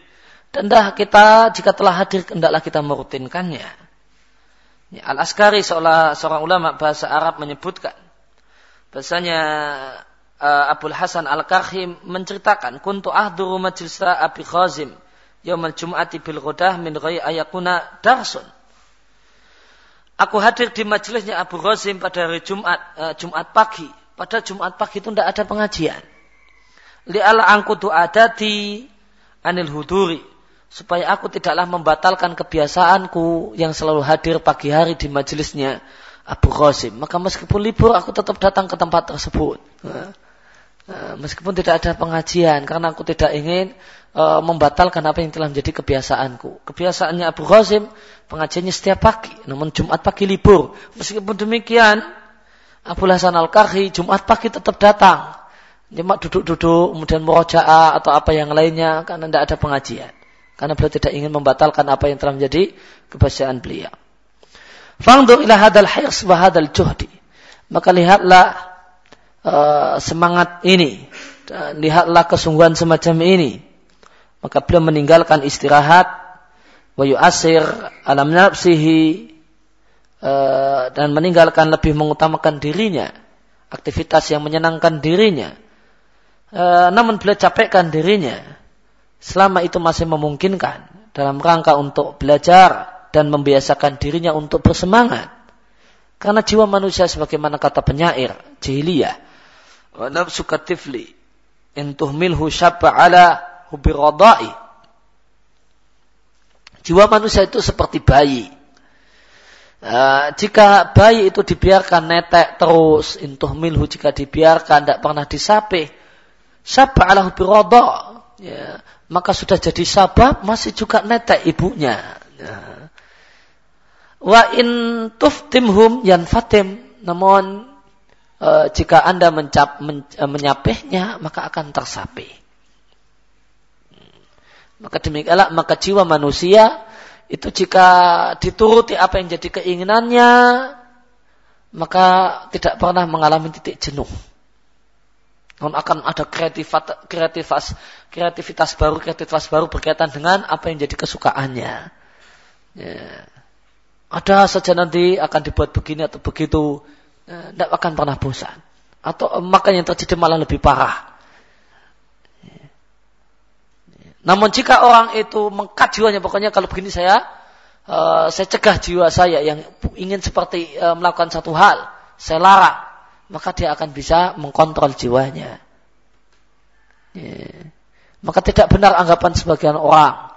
Dan dah kita jika telah hadir hendaklah kita merutinkannya. Ya, Al-Askari seolah seorang ulama bahasa Arab menyebutkan bahasanya uh, Abdul Hasan Al-Kahim menceritakan kuntu ahduru majlisa Abi Khazim yaumal jum'ati bil ghudah min ghai ayakuna darsun Aku hadir di majelisnya Abu Khazim pada hari Jumat, uh, Jumat pagi. Pada Jumat pagi itu tidak ada pengajian. Li'ala angkutu adati anil huduri supaya aku tidaklah membatalkan kebiasaanku yang selalu hadir pagi hari di majelisnya Abu Qasim. Maka meskipun libur aku tetap datang ke tempat tersebut. meskipun tidak ada pengajian karena aku tidak ingin uh, membatalkan apa yang telah menjadi kebiasaanku. Kebiasaannya Abu Qasim pengajiannya setiap pagi, namun Jumat pagi libur. Meskipun demikian Abu Hasan Al-Karhi Jumat pagi tetap datang. Cuma duduk-duduk, kemudian murojaah atau apa yang lainnya karena tidak ada pengajian. Karena beliau tidak ingin membatalkan apa yang telah menjadi kebiasaan beliau. Fangdur ila hadal hirs wa hadal. Maka lihatlah uh, semangat ini. Dan lihatlah kesungguhan semacam ini. Maka beliau meninggalkan istirahat. Wa yu'asir alam nafsihi. Uh, dan meninggalkan lebih mengutamakan dirinya. Aktivitas yang menyenangkan dirinya. Uh, namun beliau capekkan dirinya selama itu masih memungkinkan dalam rangka untuk belajar dan membiasakan dirinya untuk bersemangat. Karena jiwa manusia sebagaimana kata penyair jahiliyah, wa nafsu katifli in syabba ala hubi. Jiwa manusia itu seperti bayi. Uh, jika bayi itu dibiarkan netek terus, intuh milhu jika dibiarkan tidak pernah disapih, syabba ala hubi radai. Ya, maka sudah jadi sabab masih juga netek ibunya. Ya. Wa in tuftimhum yan fatim. Namun e, jika anda mencap, men, e, menyapihnya maka akan tersapih. Maka demikianlah maka jiwa manusia itu jika dituruti apa yang jadi keinginannya maka tidak pernah mengalami titik jenuh. Namun akan ada kreativitas, kreativitas, kreativitas baru, kreativitas baru berkaitan dengan apa yang jadi kesukaannya. Ya. ada saja nanti akan dibuat begini atau begitu, tidak eh, akan pernah bosan. Atau maka yang terjadi malah lebih parah. Namun jika orang itu mengkat jiwanya, pokoknya kalau begini saya, uh, saya cegah jiwa saya yang ingin seperti uh, melakukan satu hal, saya larang, maka dia akan bisa mengkontrol jiwanya. Yeah. Maka tidak benar anggapan sebagian orang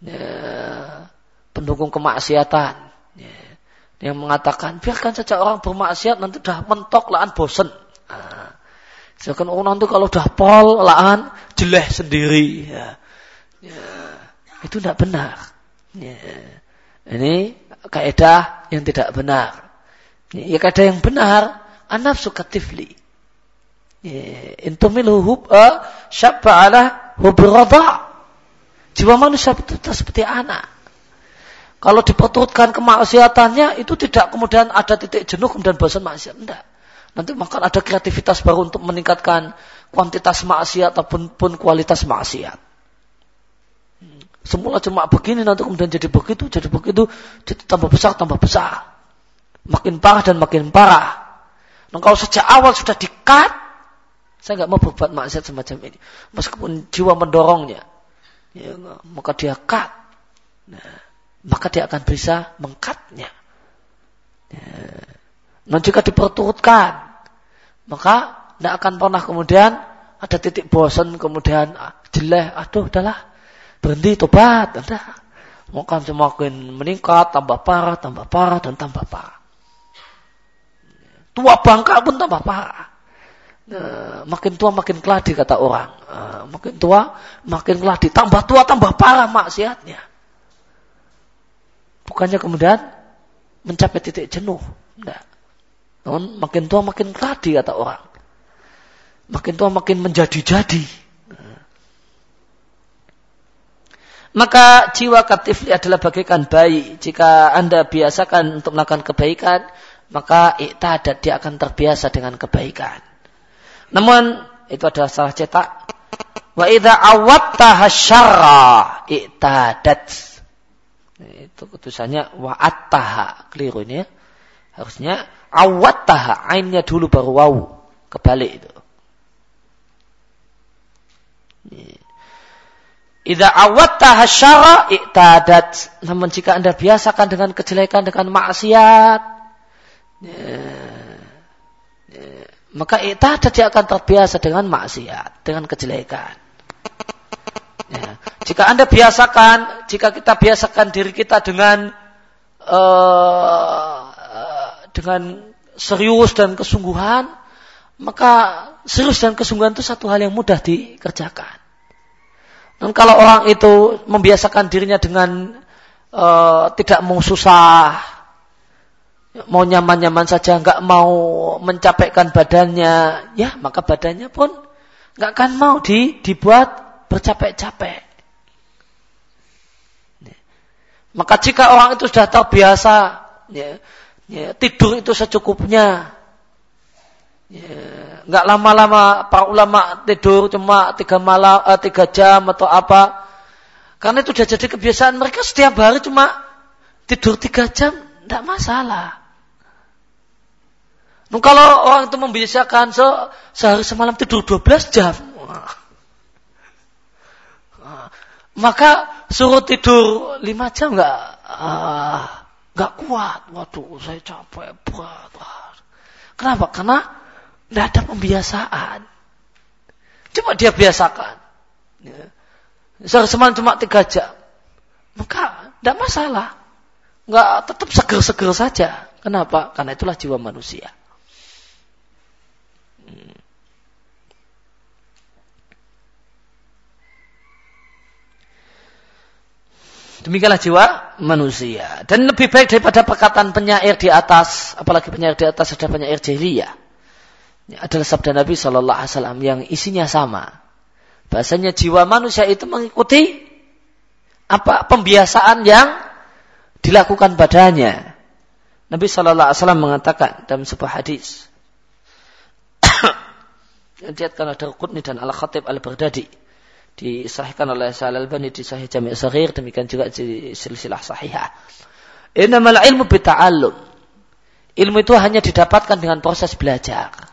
yeah. pendukung kemaksiatan yeah. yang mengatakan biarkan saja orang bermaksiat nanti dah mentok laan bosen. Nah, Sedangkan orang nanti kalau dah pol laan jeleh sendiri. Ya. Ya, itu tidak benar. Ya. Ini kaidah yang tidak benar. Ya kaidah yang benar, anafsu katifli. Ya, intumilu hub uh, syabba ala hubirada. Jiwa manusia itu seperti anak. Kalau diperturutkan kemaksiatannya itu tidak kemudian ada titik jenuh kemudian bosan maksiat. Tidak. Nanti makan ada kreativitas baru untuk meningkatkan kuantitas maksiat ataupun pun kualitas maksiat. Semula cuma begini nanti kemudian jadi begitu, jadi begitu, jadi tambah besar, tambah besar. Makin parah dan makin parah. Nah, kalau sejak awal sudah dikat, saya nggak mau berbuat maksiat semacam ini. Meskipun jiwa mendorongnya, ya, maka dia kat. Nah, maka dia akan bisa mengkatnya. Ya. Nah, jika diperturutkan, maka tidak akan pernah kemudian ada titik bosan, kemudian ah, jelek, aduh udahlah, berhenti tobat, ada. Maka semakin meningkat, tambah parah, tambah parah, dan tambah parah. Tua bangka pun tambah parah. Nah, makin tua makin keladi kata orang. Nah, makin tua makin keladi. Tambah tua tambah parah maksiatnya. Bukannya kemudian mencapai titik jenuh. Enggak. Namun makin tua makin keladi kata orang. Makin tua makin menjadi-jadi. Maka jiwa katifli adalah bagaikan bayi. Jika anda biasakan untuk melakukan kebaikan, maka iktadat dia akan terbiasa dengan kebaikan. Namun itu adalah salah cetak. Wa idza awattaha syarra iktadat. Itu ketusannya wa'attaha. Keliru ini ya. Harusnya awattaha. Ainnya dulu baru waw. Kebalik itu. Idza awatta hasyara i'tadat. Namun jika Anda biasakan dengan kejelekan dengan maksiat, ya, ya, maka i'tadat dia akan terbiasa dengan maksiat, dengan kejelekan. Ya. Jika Anda biasakan, jika kita biasakan diri kita dengan uh, dengan serius dan kesungguhan, maka serius dan kesungguhan itu satu hal yang mudah dikerjakan. Dan kalau orang itu membiasakan dirinya dengan uh, tidak mau susah, mau nyaman-nyaman saja, nggak mau mencapaikan badannya, ya maka badannya pun nggak akan mau di, dibuat bercapek-capek. Maka jika orang itu sudah terbiasa ya, ya, tidur itu secukupnya, Ya, nggak lama-lama para ulama tidur cuma tiga malam, uh, tiga jam atau apa. Karena itu sudah jadi kebiasaan mereka setiap hari cuma tidur tiga jam, tidak masalah. Nah, kalau orang itu membiasakan se sehari semalam tidur 12 jam, maka suruh tidur 5 jam nggak ah, nggak kuat. Waduh, saya capek berat. Kenapa? Karena tidak ada pembiasaan. Cuma dia biasakan. Ya. Semalam cuma tiga jam. Maka tidak masalah. Nggak tetap seger-seger saja. Kenapa? Karena itulah jiwa manusia. Hmm. Demikianlah jiwa manusia. Dan lebih baik daripada perkataan penyair di atas, apalagi penyair di atas ada penyair jahiliyah adalah sabda Nabi Shallallahu Alaihi Wasallam yang isinya sama. Bahasanya jiwa manusia itu mengikuti apa pembiasaan yang dilakukan padanya. Nabi Shallallahu Alaihi Wasallam mengatakan dalam sebuah hadis yang diatkan oleh Qutni dan Al Khatib Al Baghdadi disahihkan oleh Sa'al Al Bani di Sahih Jami' Sahir demikian juga di silsilah sahihah. Innamal ilmu bita'allum. Ilmu itu hanya didapatkan dengan proses belajar.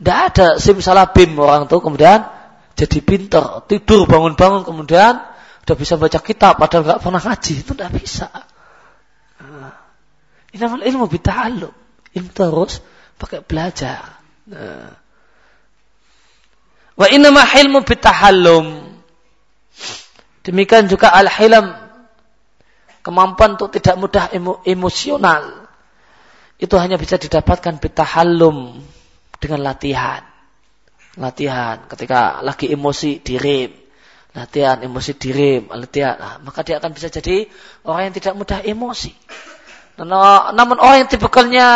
Tidak ada simsalabim orang itu kemudian jadi pinter, tidur bangun-bangun kemudian udah bisa baca kitab padahal nggak pernah ngaji itu tidak bisa. Nah, Innamal ilmu bita'allum. Ilmu terus pakai belajar. Nah. Wa innama hilmu bitahallum. Demikian juga al-hilam kemampuan untuk tidak mudah emo, emosional itu hanya bisa didapatkan bitahallum dengan latihan. Latihan ketika lagi emosi direm. Latihan emosi direm, latihan. Nah, maka dia akan bisa jadi orang yang tidak mudah emosi. Nah, namun orang yang tipikalnya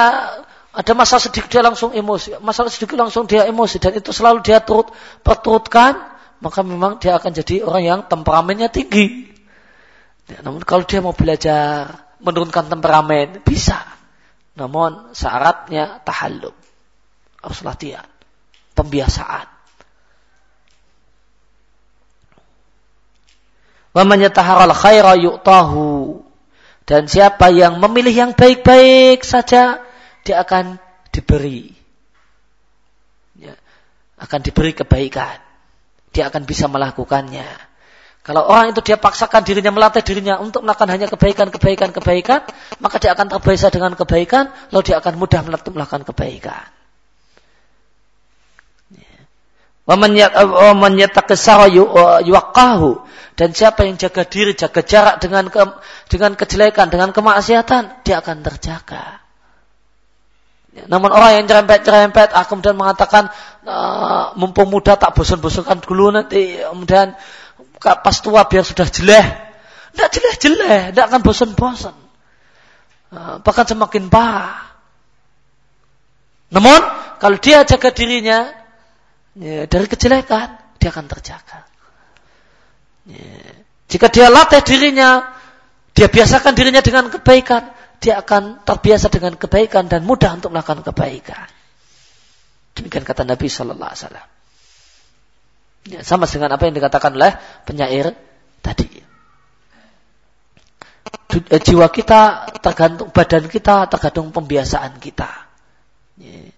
ada masalah sedikit dia langsung emosi, masalah sedikit langsung dia emosi dan itu selalu dia turut perturutkan maka memang dia akan jadi orang yang temperamennya tinggi. Ya, namun kalau dia mau belajar menurunkan temperamen, bisa. Namun syaratnya tahallum. Harus latihan. Pembiasaan. Waman yataharal khaira yu'tahu. Dan siapa yang memilih yang baik-baik saja, dia akan diberi. Ya, akan diberi kebaikan dia akan bisa melakukannya. Kalau orang itu dia paksakan dirinya, melatih dirinya untuk melakukan hanya kebaikan, kebaikan, kebaikan, maka dia akan terbiasa dengan kebaikan, lalu dia akan mudah melakukan kebaikan. Yuwakahu dan siapa yang jaga diri, jaga jarak dengan ke, dengan kejelekan, dengan kemaksiatan, dia akan terjaga. Namun orang yang cerempet-cerempet, ah, kemudian mengatakan uh, mumpung muda tak bosan-bosankan dulu nanti kemudian pas tua biar sudah jeleh. Tidak jeleh-jeleh, tidak akan bosan-bosan. Uh, bahkan semakin parah. Namun kalau dia jaga dirinya ya, dari kejelekan, dia akan terjaga. Ya. Jika dia latih dirinya, dia biasakan dirinya dengan kebaikan, dia akan terbiasa dengan kebaikan dan mudah untuk melakukan kebaikan. Demikian kata Nabi Shallallahu Alaihi Wasallam. Ya, sama dengan apa yang dikatakan oleh penyair tadi. Eh, jiwa kita tergantung badan kita tergantung pembiasaan kita. Ya.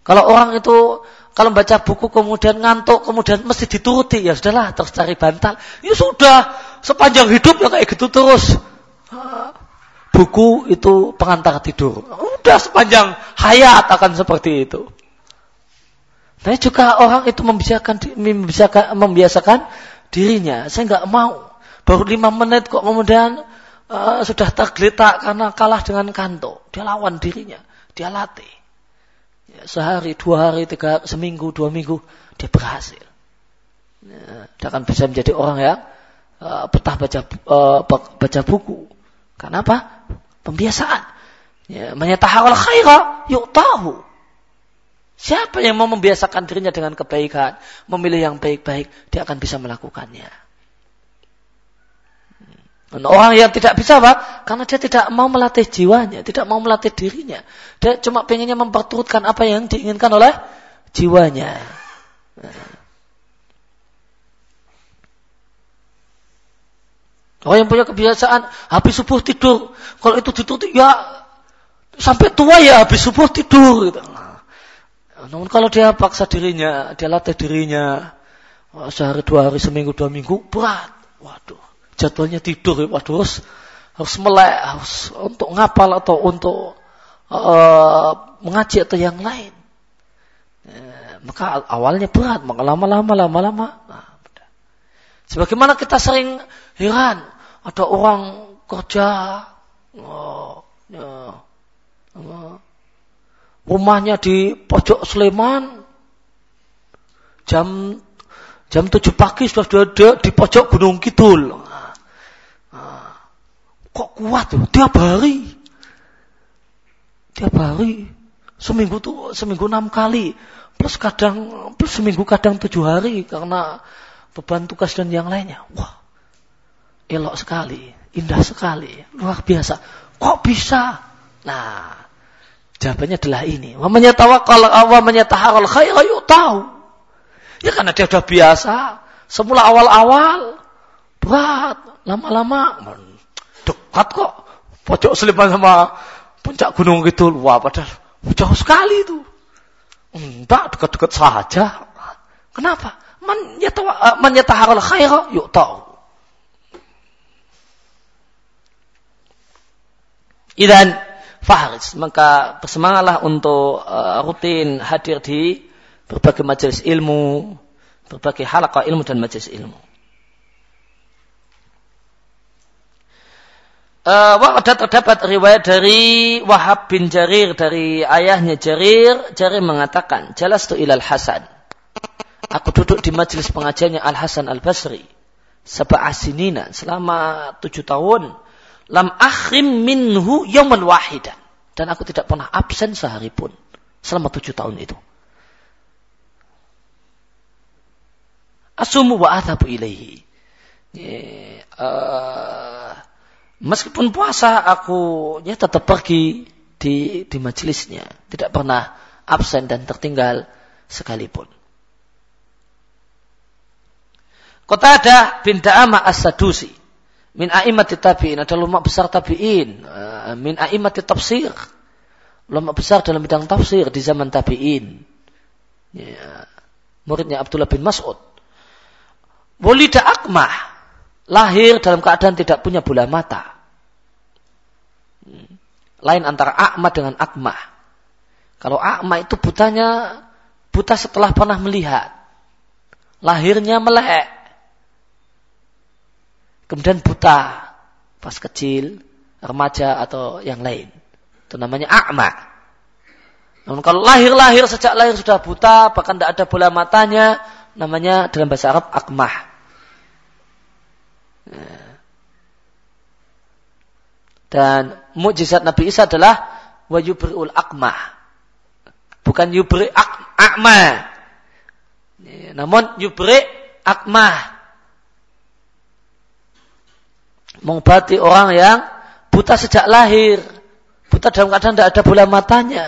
Kalau orang itu kalau baca buku kemudian ngantuk kemudian mesti dituruti ya sudahlah terus cari bantal ya sudah sepanjang hidup ya kayak gitu terus buku itu pengantar tidur. Udah sepanjang hayat akan seperti itu. Tapi juga orang itu membiasakan, membiasakan, membiasakan dirinya. Saya nggak mau. Baru lima menit kok kemudian uh, sudah tergeletak karena kalah dengan kanto. Dia lawan dirinya. Dia latih. Sehari, dua hari, tiga, seminggu, dua minggu. Dia berhasil. Ya, dia akan bisa menjadi orang yang uh, betah baca, uh, baca buku. Karena apa? Pembiasaan. Ya, menyatahawal khaira yuk tahu. Siapa yang mau membiasakan dirinya dengan kebaikan, memilih yang baik-baik, dia akan bisa melakukannya. Dan orang yang tidak bisa Pak, karena dia tidak mau melatih jiwanya, tidak mau melatih dirinya. Dia cuma pengennya memperturutkan apa yang diinginkan oleh jiwanya. Orang yang punya kebiasaan habis subuh tidur. Kalau itu tidur ya sampai tua ya habis subuh tidur. Gitu. Namun kalau dia paksa dirinya, dia latih dirinya sehari dua hari seminggu dua minggu berat. Waduh, jadwalnya tidur. Waduh, harus harus melek, harus untuk ngapal atau untuk uh, mengaji atau yang lain. Ya, maka awalnya berat, maka lama-lama lama-lama. Nah, Sebagaimana kita sering heran, ada orang kerja, oh, ya, rumahnya di pojok Sleman, jam jam 7 pagi sudah di pojok Gunung Kidul. Kok kuat tuh tiap hari, tiap hari, seminggu tuh seminggu enam kali, plus kadang plus seminggu kadang tujuh hari karena beban tugas dan yang lainnya. Wah, elok sekali, indah sekali, luar biasa. Kok bisa? Nah, jawabannya adalah ini. Wa man yatawakkal wa man yataharral khaira tahu. Ya karena dia sudah biasa. Semula awal-awal berat, lama-lama dekat kok. pojok selipan sama puncak gunung gitu. Wah, padahal jauh sekali itu. Enggak, dekat-dekat saja. Kenapa? Man yatawa man yataharul khaira yuk tahu. Idan faharis maka bersemangatlah untuk uh, rutin hadir di berbagai majelis ilmu, berbagai halaqah ilmu dan majelis ilmu. Uh, ada terdapat riwayat dari Wahab bin Jarir dari ayahnya Jarir. Jarir mengatakan, jelas tu ilal Hasan. Aku duduk di majelis pengajiannya Al Hasan Al Basri. Sabah asinina selama tujuh tahun. Lam akhrim minhu yaman wahidan. Dan aku tidak pernah absen sehari pun. Selama tujuh tahun itu. Asumu wa athabu ilaihi. Yeah, uh, Meskipun puasa aku ya tetap pergi di di majelisnya, tidak pernah absen dan tertinggal sekalipun. Ada bin Da'ama As-Sadusi. Min a'imati tabi'in. Ada ulama besar tabi'in. Eh, min a'imati tafsir. Ulama besar dalam bidang tafsir di zaman tabi'in. Ya, muridnya Abdullah bin Mas'ud. Walida akmah lahir dalam keadaan tidak punya bola mata. Lain antara akma dengan akmah. Kalau akma itu butanya buta setelah pernah melihat. Lahirnya melek. Kemudian buta pas kecil, remaja atau yang lain. Itu namanya akma. Namun kalau lahir-lahir sejak lahir sudah buta, bahkan tidak ada bola matanya, namanya dalam bahasa Arab akmah. Dan mukjizat Nabi Isa adalah wa yubri'ul akmah. Bukan yubri ak akma. Namun yubri akmah. Mengobati orang yang buta sejak lahir. Buta dalam keadaan tidak ada bola matanya.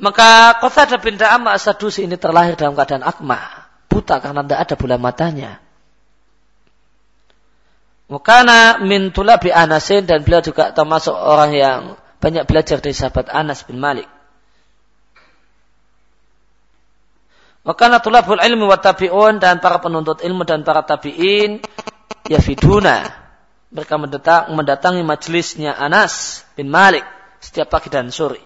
Maka Qatada bin Da'am Asadusi ini terlahir dalam keadaan akmah. Buta karena tidak ada bola matanya. Mukana min tulabi Anasin dan beliau juga termasuk orang yang banyak belajar dari sahabat Anas bin Malik. Wakana tulabul ilmi wa tabi'un dan para penuntut ilmu dan para tabi'in yafiduna. Mereka mendatang, mendatangi majelisnya Anas bin Malik setiap pagi dan sore.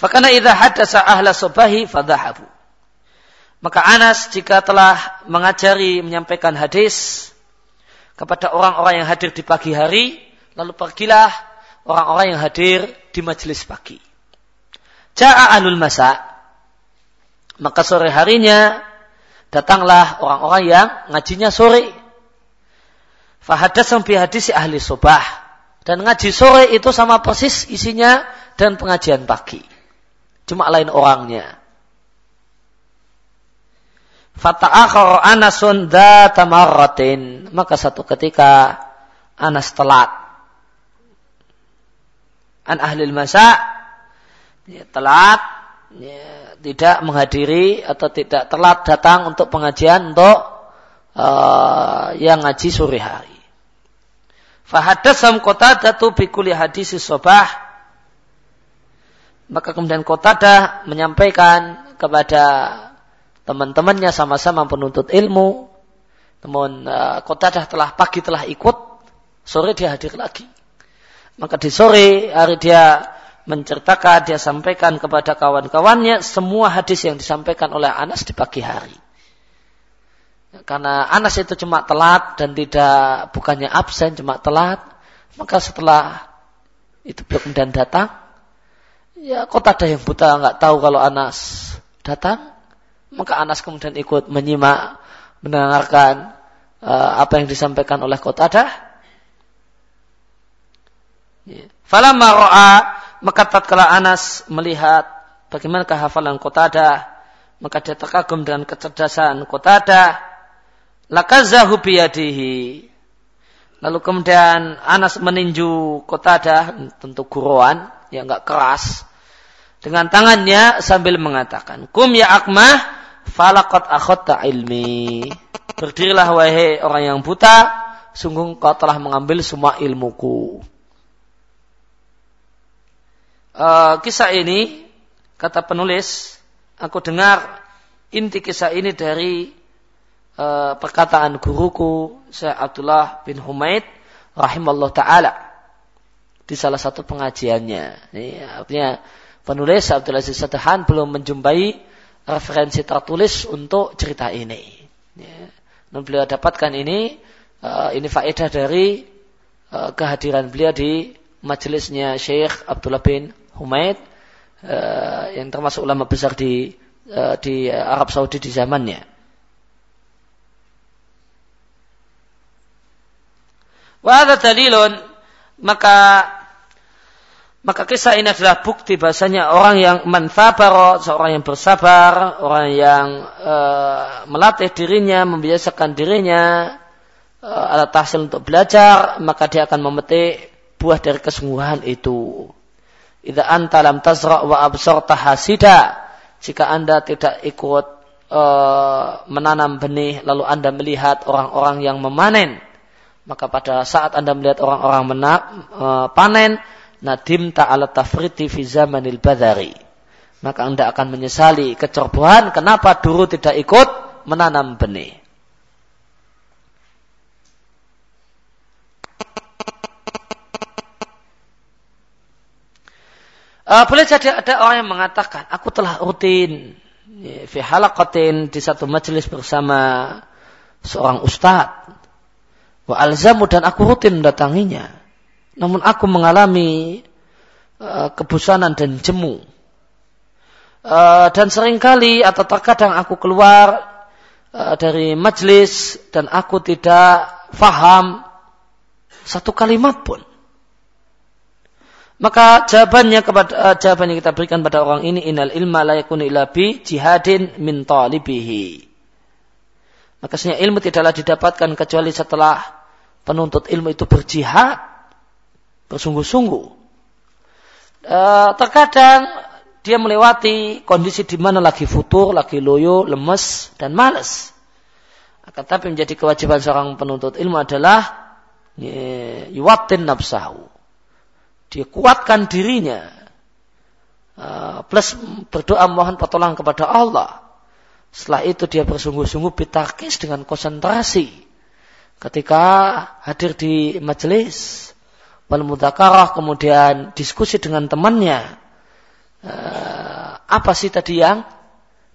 Fakana idha haddasa ahla subahi fadahabu. Maka Anas jika telah mengajari, menyampaikan hadis kepada orang-orang yang hadir di pagi hari, lalu pergilah orang-orang yang hadir di majelis pagi. Ja'a alul masa, maka sore harinya datanglah orang-orang yang ngajinya sore. Fahadas sampai hadis ahli sobah. Dan ngaji sore itu sama persis isinya dan pengajian pagi. Cuma lain orangnya. Fata'akhara Anasun dhata marratin. Maka satu ketika Anas telat. An ahlil masa. Ya, telat. Ya, tidak menghadiri atau tidak telat datang untuk pengajian untuk uh, yang ngaji sore hari. Fahadasam kota datu bikuli hadis sobah. Maka kemudian Qatadah menyampaikan kepada teman-temannya sama-sama penuntut ilmu. Namun uh, dah telah pagi telah ikut, sore dia hadir lagi. Maka di sore hari dia menceritakan, dia sampaikan kepada kawan-kawannya semua hadis yang disampaikan oleh Anas di pagi hari. Karena Anas itu cuma telat dan tidak bukannya absen, cuma telat. Maka setelah itu belum kemudian datang, ya kota ada yang buta nggak tahu kalau Anas datang, maka Anas kemudian ikut menyimak, mendengarkan uh, apa yang disampaikan oleh Qatadah. Ya. Falamma ra'a maka tatkala Anas melihat bagaimana kehafalan Qatadah, maka dia terkagum dengan kecerdasan Qatadah. Lakazahu biyadihi. Lalu kemudian Anas meninju Qatadah tentu guruan yang enggak keras dengan tangannya sambil mengatakan, "Kum ya akmah, falakot akhotta ilmi. Berdirilah wahai orang yang buta, sungguh kau telah mengambil semua ilmuku. Uh, kisah ini, kata penulis, aku dengar inti kisah ini dari uh, perkataan guruku, Syekh Abdullah bin Humaid, rahimallahu ta'ala, di salah satu pengajiannya. Ini artinya penulis Abdul Aziz Sadahan belum menjumpai referensi tertulis untuk cerita ini. Ya. Dan beliau dapatkan ini, uh, ini faedah dari uh, kehadiran beliau di majelisnya Syekh Abdullah bin Humaid uh, yang termasuk ulama besar di uh, di Arab Saudi di zamannya. Wa dalilun maka maka kisah ini adalah bukti bahasanya orang yang manfabaro, seorang yang bersabar, orang yang e, melatih dirinya, membiasakan dirinya e, alat tahsil untuk belajar, maka dia akan memetik buah dari kesungguhan itu. Idza anta lam wa absarta hasida, jika Anda tidak ikut e, menanam benih lalu Anda melihat orang-orang yang memanen, maka pada saat Anda melihat orang-orang e, panen, nadim ta'ala tafriti fi zamanil badari. Maka anda akan menyesali kecerobohan kenapa dulu tidak ikut menanam benih. Uh, boleh jadi ada orang yang mengatakan, aku telah rutin ya, fi halaqatin di satu majelis bersama seorang ustadz. Wa alzamu dan aku rutin mendatanginya. Namun aku mengalami uh, kebosanan dan jemu. Uh, dan sering kali atau terkadang aku keluar uh, dari majlis dan aku tidak faham satu kalimat pun. Maka jawabannya kepada uh, jawaban yang kita berikan pada orang ini inal ilma la yakunu illa jihadin min talibihi. Maka ilmu tidaklah didapatkan kecuali setelah penuntut ilmu itu berjihad bersungguh-sungguh. E, terkadang dia melewati kondisi di mana lagi futur, lagi loyo, lemes, dan malas. Akan tapi menjadi kewajiban seorang penuntut ilmu adalah yuwatin nafsahu. Dia kuatkan dirinya. Uh, plus berdoa mohon pertolongan kepada Allah. Setelah itu dia bersungguh-sungguh bitakis dengan konsentrasi. Ketika hadir di majelis wal kemudian diskusi dengan temannya uh, apa sih tadi yang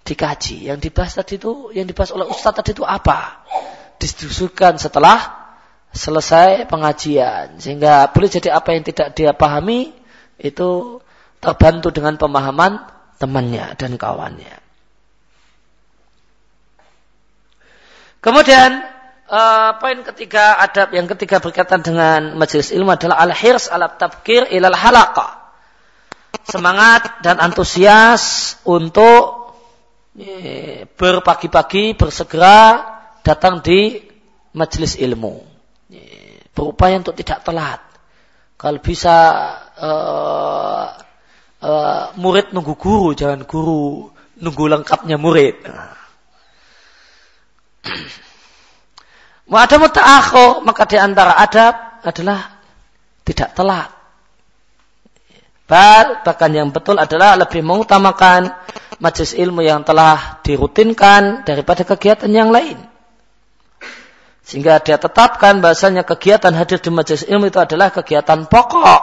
dikaji? Yang dibahas tadi itu yang dibahas oleh ustaz tadi itu apa? Diskusikan setelah selesai pengajian. Sehingga boleh jadi apa yang tidak dia pahami itu terbantu dengan pemahaman temannya dan kawannya. Kemudian uh, poin ketiga adab yang ketiga berkaitan dengan majelis ilmu adalah al-hirs ala tabkir ilal halaqa. Semangat dan antusias untuk eh, berpagi-pagi bersegera datang di majelis ilmu. Eh, berupaya untuk tidak telat. Kalau bisa uh, uh, murid nunggu guru, jangan guru nunggu lengkapnya murid. Ada muta'akhir, maka di antara adab adalah tidak telat. Bal, bahkan yang betul adalah lebih mengutamakan majlis ilmu yang telah dirutinkan daripada kegiatan yang lain. Sehingga dia tetapkan bahasanya kegiatan hadir di majlis ilmu itu adalah kegiatan pokok.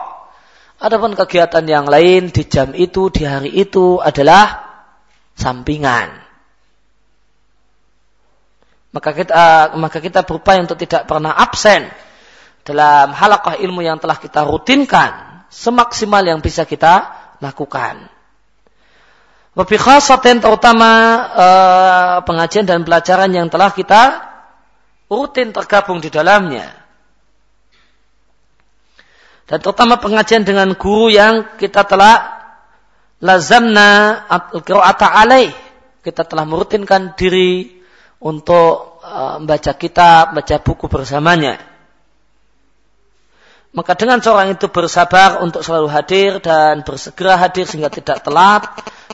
Adapun kegiatan yang lain di jam itu, di hari itu adalah sampingan maka kita maka kita berupaya untuk tidak pernah absen dalam halakah ilmu yang telah kita rutinkan semaksimal yang bisa kita lakukan. Lebih khasatin terutama eh, pengajian dan pelajaran yang telah kita rutin tergabung di dalamnya. Dan terutama pengajian dengan guru yang kita telah lazamna al-qira'ata alaih. Kita telah merutinkan diri untuk uh, membaca kitab, baca buku bersamanya. Maka dengan seorang itu bersabar untuk selalu hadir dan bersegera hadir sehingga tidak telat,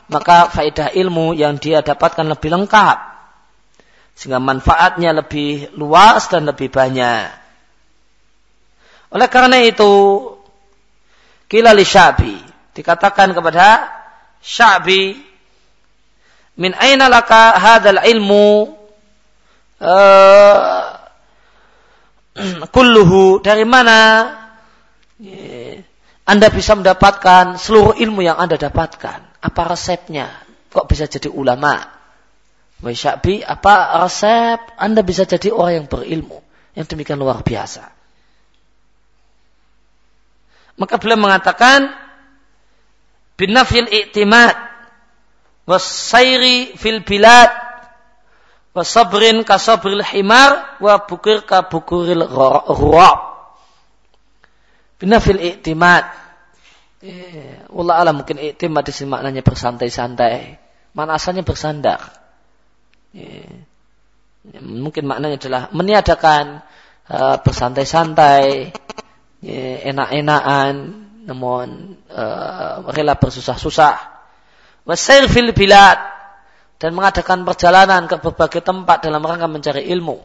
maka faedah ilmu yang dia dapatkan lebih lengkap. Sehingga manfaatnya lebih luas dan lebih banyak. Oleh karena itu, kila li Syabi dikatakan kepada Syabi min aina laka hadzal ilmu uh, kulluhu dari mana anda bisa mendapatkan seluruh ilmu yang Anda dapatkan? Apa resepnya? Kok bisa jadi ulama? Wahai Syabi, apa resep Anda bisa jadi orang yang berilmu? Yang demikian luar biasa. Maka beliau mengatakan binafil i'timad wasairi fil bilad wasabrin kasabril himar wa bukir ka bukuril ru'ab binafil i'timad. Eh, Allah alam mungkin i'timad di sini maknanya bersantai-santai. Mana asalnya bersandar? Eh, mungkin maknanya adalah meniadakan uh, bersantai-santai ya, enak-enakan namun uh, rela bersusah-susah. Wasair fil bilad dan mengadakan perjalanan ke berbagai tempat dalam rangka mencari ilmu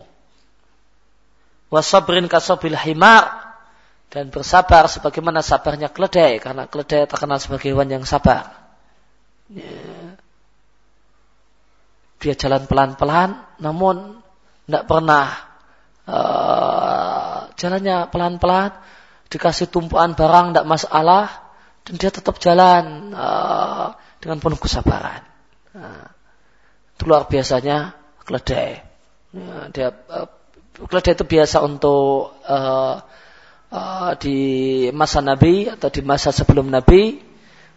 wasabrin kasabil himar dan bersabar sebagaimana sabarnya keledai karena keledai terkenal sebagai hewan yang sabar ya. dia jalan pelan-pelan namun tidak pernah uh, jalannya pelan-pelan dikasih tumpuan barang tidak masalah dan dia tetap jalan uh, dengan penuh kesabaran. Nah, itu luar biasanya keledai. Nah, dia uh, keledai itu biasa untuk uh, uh, di masa Nabi atau di masa sebelum Nabi.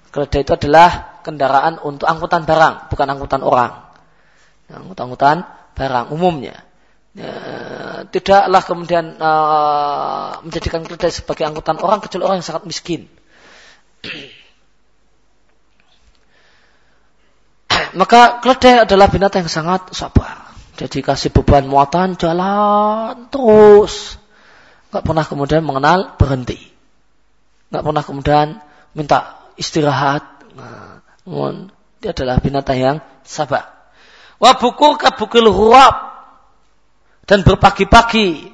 Keledai itu adalah kendaraan untuk angkutan barang, bukan angkutan orang. Angkutan-angkutan barang umumnya. Ya, tidaklah kemudian uh, menjadikan keledai sebagai angkutan orang kecuali orang yang sangat miskin. Maka keledai adalah binatang yang sangat sabar. Jadi kasih beban muatan jalan terus. Gak pernah kemudian mengenal berhenti. Gak pernah kemudian minta istirahat. Nah, dia adalah binatang yang sabar. Wa buku kabukil huwab dan berpagi-pagi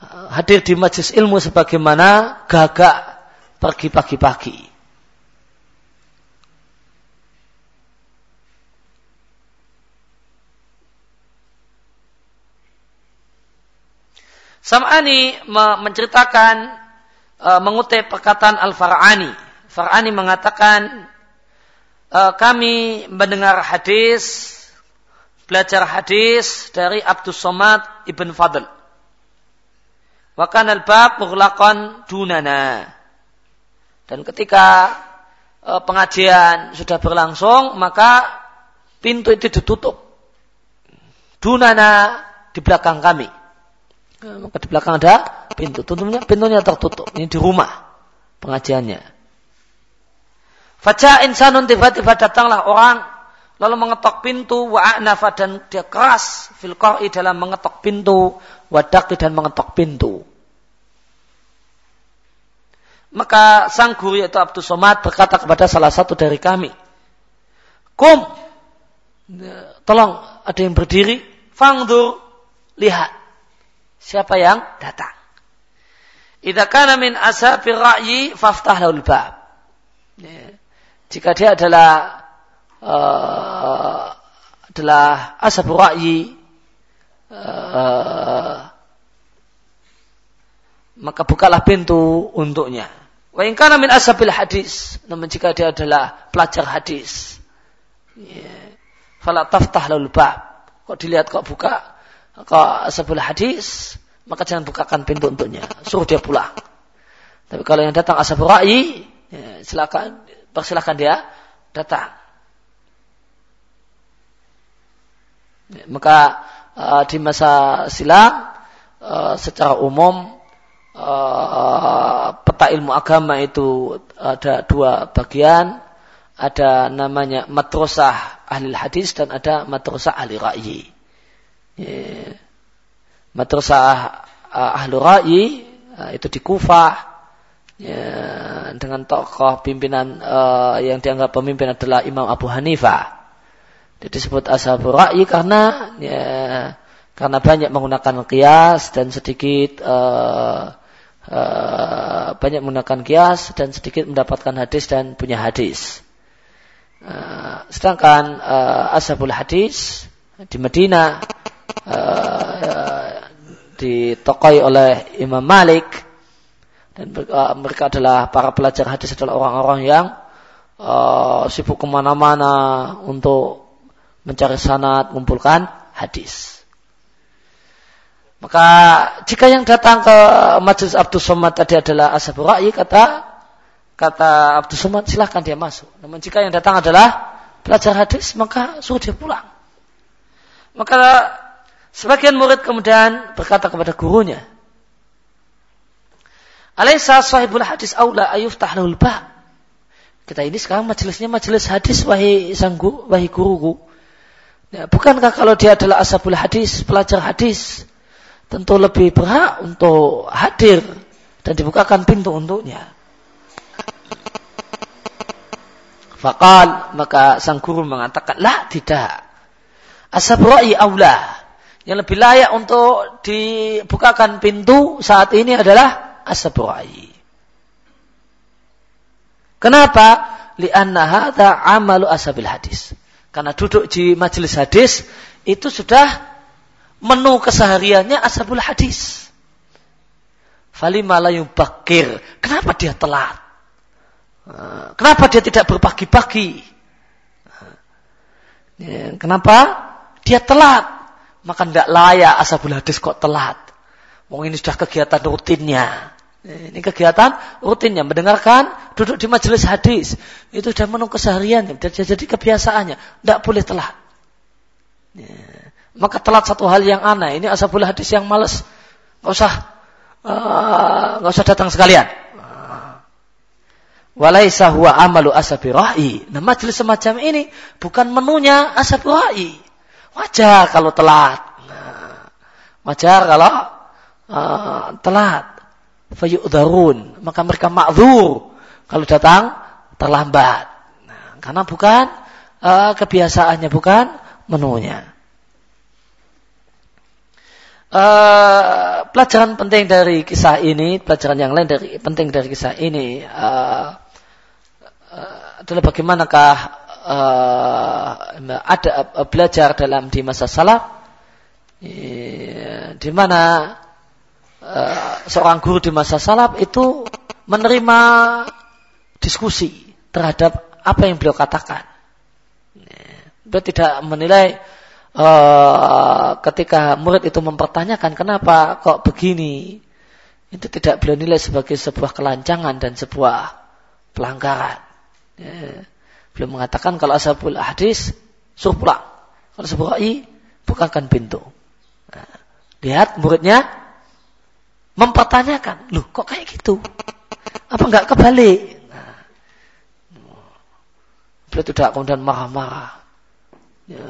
uh, hadir di majlis ilmu sebagaimana gagak pergi pagi-pagi. Sam'ani menceritakan uh, mengutip perkataan Al-Far'ani. Far'ani mengatakan uh, kami mendengar hadis belajar hadis dari Abdus Somad Ibn Fadl. Wakan al-bab mughlaqan dunana. Dan ketika e, pengajian sudah berlangsung, maka pintu itu ditutup. Dunana di belakang kami. Maka di belakang ada pintu. Tutupnya, pintunya tertutup. Ini di rumah pengajiannya. Fajar insanun tiba-tiba datanglah orang lalu mengetok pintu wa a'nafa dan dia keras fil dalam mengetok pintu wa dan mengetok pintu maka sang guru yaitu Abdul Somad berkata kepada salah satu dari kami kum tolong ada yang berdiri fangdur lihat siapa yang datang Idza kana min asafir ra'yi faftah lahul bab. Ya. Jika dia adalah uh, adalah asab ra'yi uh, maka bukalah pintu untuknya. Wa in kana min asabil hadis, namun jika dia adalah pelajar hadis, yeah. fala taftah lalu bab. Kok dilihat kok buka kok asabul hadis, maka jangan bukakan pintu untuknya. Suruh dia pulang. Tapi kalau yang datang asabul ra'yi, ya, silakan persilakan dia datang. Maka uh, di masa silam uh, secara umum uh, peta ilmu agama itu ada dua bagian. Ada namanya matrosah ahli hadis dan ada matrosah ahli ra'yi. Yeah. Matrosah uh, ahli ra'yi uh, itu di Kufah ya, dengan tokoh pimpinan uh, yang dianggap pemimpin adalah Imam Abu Hanifah. Dia disebut ashabul ra'yi karena ya, karena banyak menggunakan kias dan sedikit uh, uh, banyak menggunakan kias dan sedikit mendapatkan hadis dan punya hadis. Sedangkan uh, ashabul hadis di Medina uh, ditokoi oleh Imam Malik dan uh, mereka adalah para pelajar hadis adalah orang-orang yang uh, sibuk ke mana-mana untuk mencari sanat, mengumpulkan hadis. Maka jika yang datang ke majelis Abdul Somad tadi adalah ashabul ra'yi, kata kata Abdul Somad silahkan dia masuk. Namun jika yang datang adalah pelajar hadis, maka suruh dia pulang. Maka sebagian murid kemudian berkata kepada gurunya, Alaysa sahibul hadis aula ayuf tahlul ba. Kita ini sekarang majelisnya majelis hadis wahai sanggu, wahai guruku. Ya, bukankah kalau dia adalah ashabul hadis, pelajar hadis, tentu lebih berhak untuk hadir dan dibukakan pintu untuknya. Fakal maka sang guru mengatakan, lah tidak. Asabrai aula. Yang lebih layak untuk dibukakan pintu saat ini adalah asabrai. Kenapa? Lianna hadha amalu asabil hadis. Karena duduk di majelis hadis itu sudah menu kesehariannya ashabul hadis. Falima layu bakir. Kenapa dia telat? Eh, kenapa dia tidak berpagi-pagi? Eh, kenapa dia telat? Maka tidak layak ashabul hadis kok telat. Mungkin ini sudah kegiatan rutinnya. Ini kegiatan rutinnya mendengarkan, duduk di majelis hadis. Itu sudah menu kesehariannya, jadi kebiasaannya. Tidak boleh telat. Maka telat satu hal yang aneh. Ini ashabul hadis yang males. Nggak usah, uh, usah datang sekalian. Walaisa huwa amalu ashabi ra'i. Nah majelis semacam ini bukan menunya ashabi ra'i. Wajar kalau telat. Nah, wajar kalau uh, telat. Fayu'dharun. Maka mereka makzur kalau datang terlambat. Nah, karena bukan uh, kebiasaannya, bukan menunya. Uh, pelajaran penting dari kisah ini, pelajaran yang lain dari penting dari kisah ini uh, uh, adalah bagaimanakah uh, ada uh, belajar dalam di masa salaf, uh, di mana uh, seorang guru di masa salaf itu menerima diskusi terhadap apa yang beliau katakan. Beliau tidak menilai uh, ketika murid itu mempertanyakan kenapa kok begini, itu tidak beliau nilai sebagai sebuah kelancangan dan sebuah pelanggaran. Ya. Beliau mengatakan kalau ashabul hadis suruh pulang. Kalau sebuah i bukakan pintu. Nah, lihat muridnya mempertanyakan, loh kok kayak gitu? Apa enggak kebalik? Nah, beliau tidak kemudian marah-marah. Ya,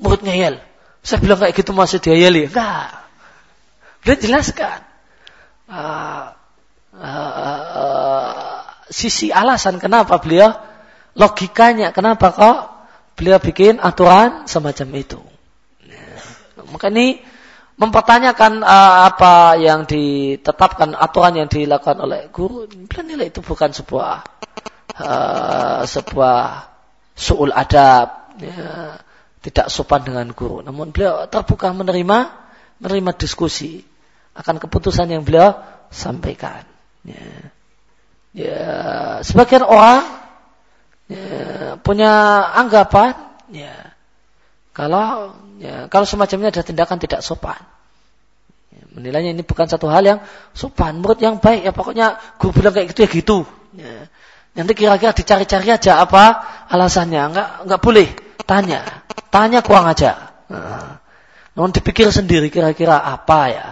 murid ngeyel. Saya bilang kayak gitu masih diayeli. Enggak. Dia jelaskan. Uh, uh, uh, sisi alasan kenapa beliau logikanya kenapa kok beliau bikin aturan semacam itu. Nah, maka ini mempertanyakan uh, apa yang ditetapkan aturan yang dilakukan oleh guru. Beliau nilai itu bukan sebuah uh, sebuah suul adab. Ya tidak sopan dengan guru. Namun beliau terbuka menerima menerima diskusi akan keputusan yang beliau sampaikan. Ya, ya sebagian orang ya, punya anggapan, ya kalau ya, kalau semacamnya ada tindakan tidak sopan. Ya, menilainya ini bukan satu hal yang sopan, menurut yang baik ya pokoknya guru bilang kayak gitu ya gitu. Ya. Nanti kira-kira dicari-cari aja apa alasannya, enggak enggak boleh tanya. Tanya kurang aja. Nah, namun dipikir sendiri kira-kira apa ya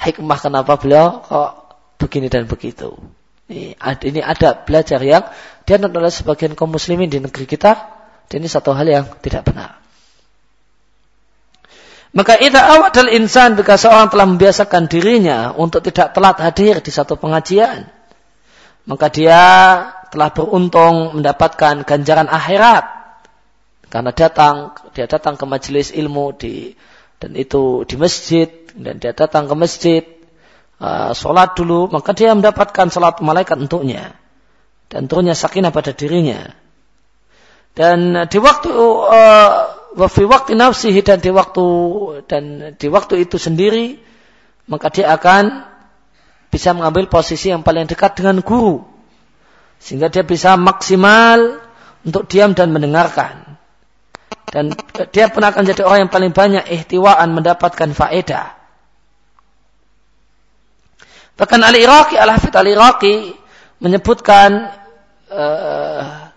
hikmah kenapa beliau kok begini dan begitu. Ini, ada belajar yang dia oleh sebagian kaum muslimin di negeri kita. Dan ini satu hal yang tidak benar. Maka itu awal insan jika seorang telah membiasakan dirinya untuk tidak telat hadir di satu pengajian. Maka dia telah beruntung mendapatkan ganjaran akhirat karena datang dia datang ke majelis ilmu di dan itu di masjid dan dia datang ke masjid uh, sholat dulu, maka dia mendapatkan sholat malaikat untuknya. Dan turunnya sakinah pada dirinya. Dan di waktu uh, waktu nafsihi dan di waktu dan di waktu itu sendiri maka dia akan bisa mengambil posisi yang paling dekat dengan guru sehingga dia bisa maksimal untuk diam dan mendengarkan dan dia pun akan jadi orang yang paling banyak ihtiwaan mendapatkan faedah bahkan al-Iraqi al-Hafidh al-Iraqi menyebutkan uh,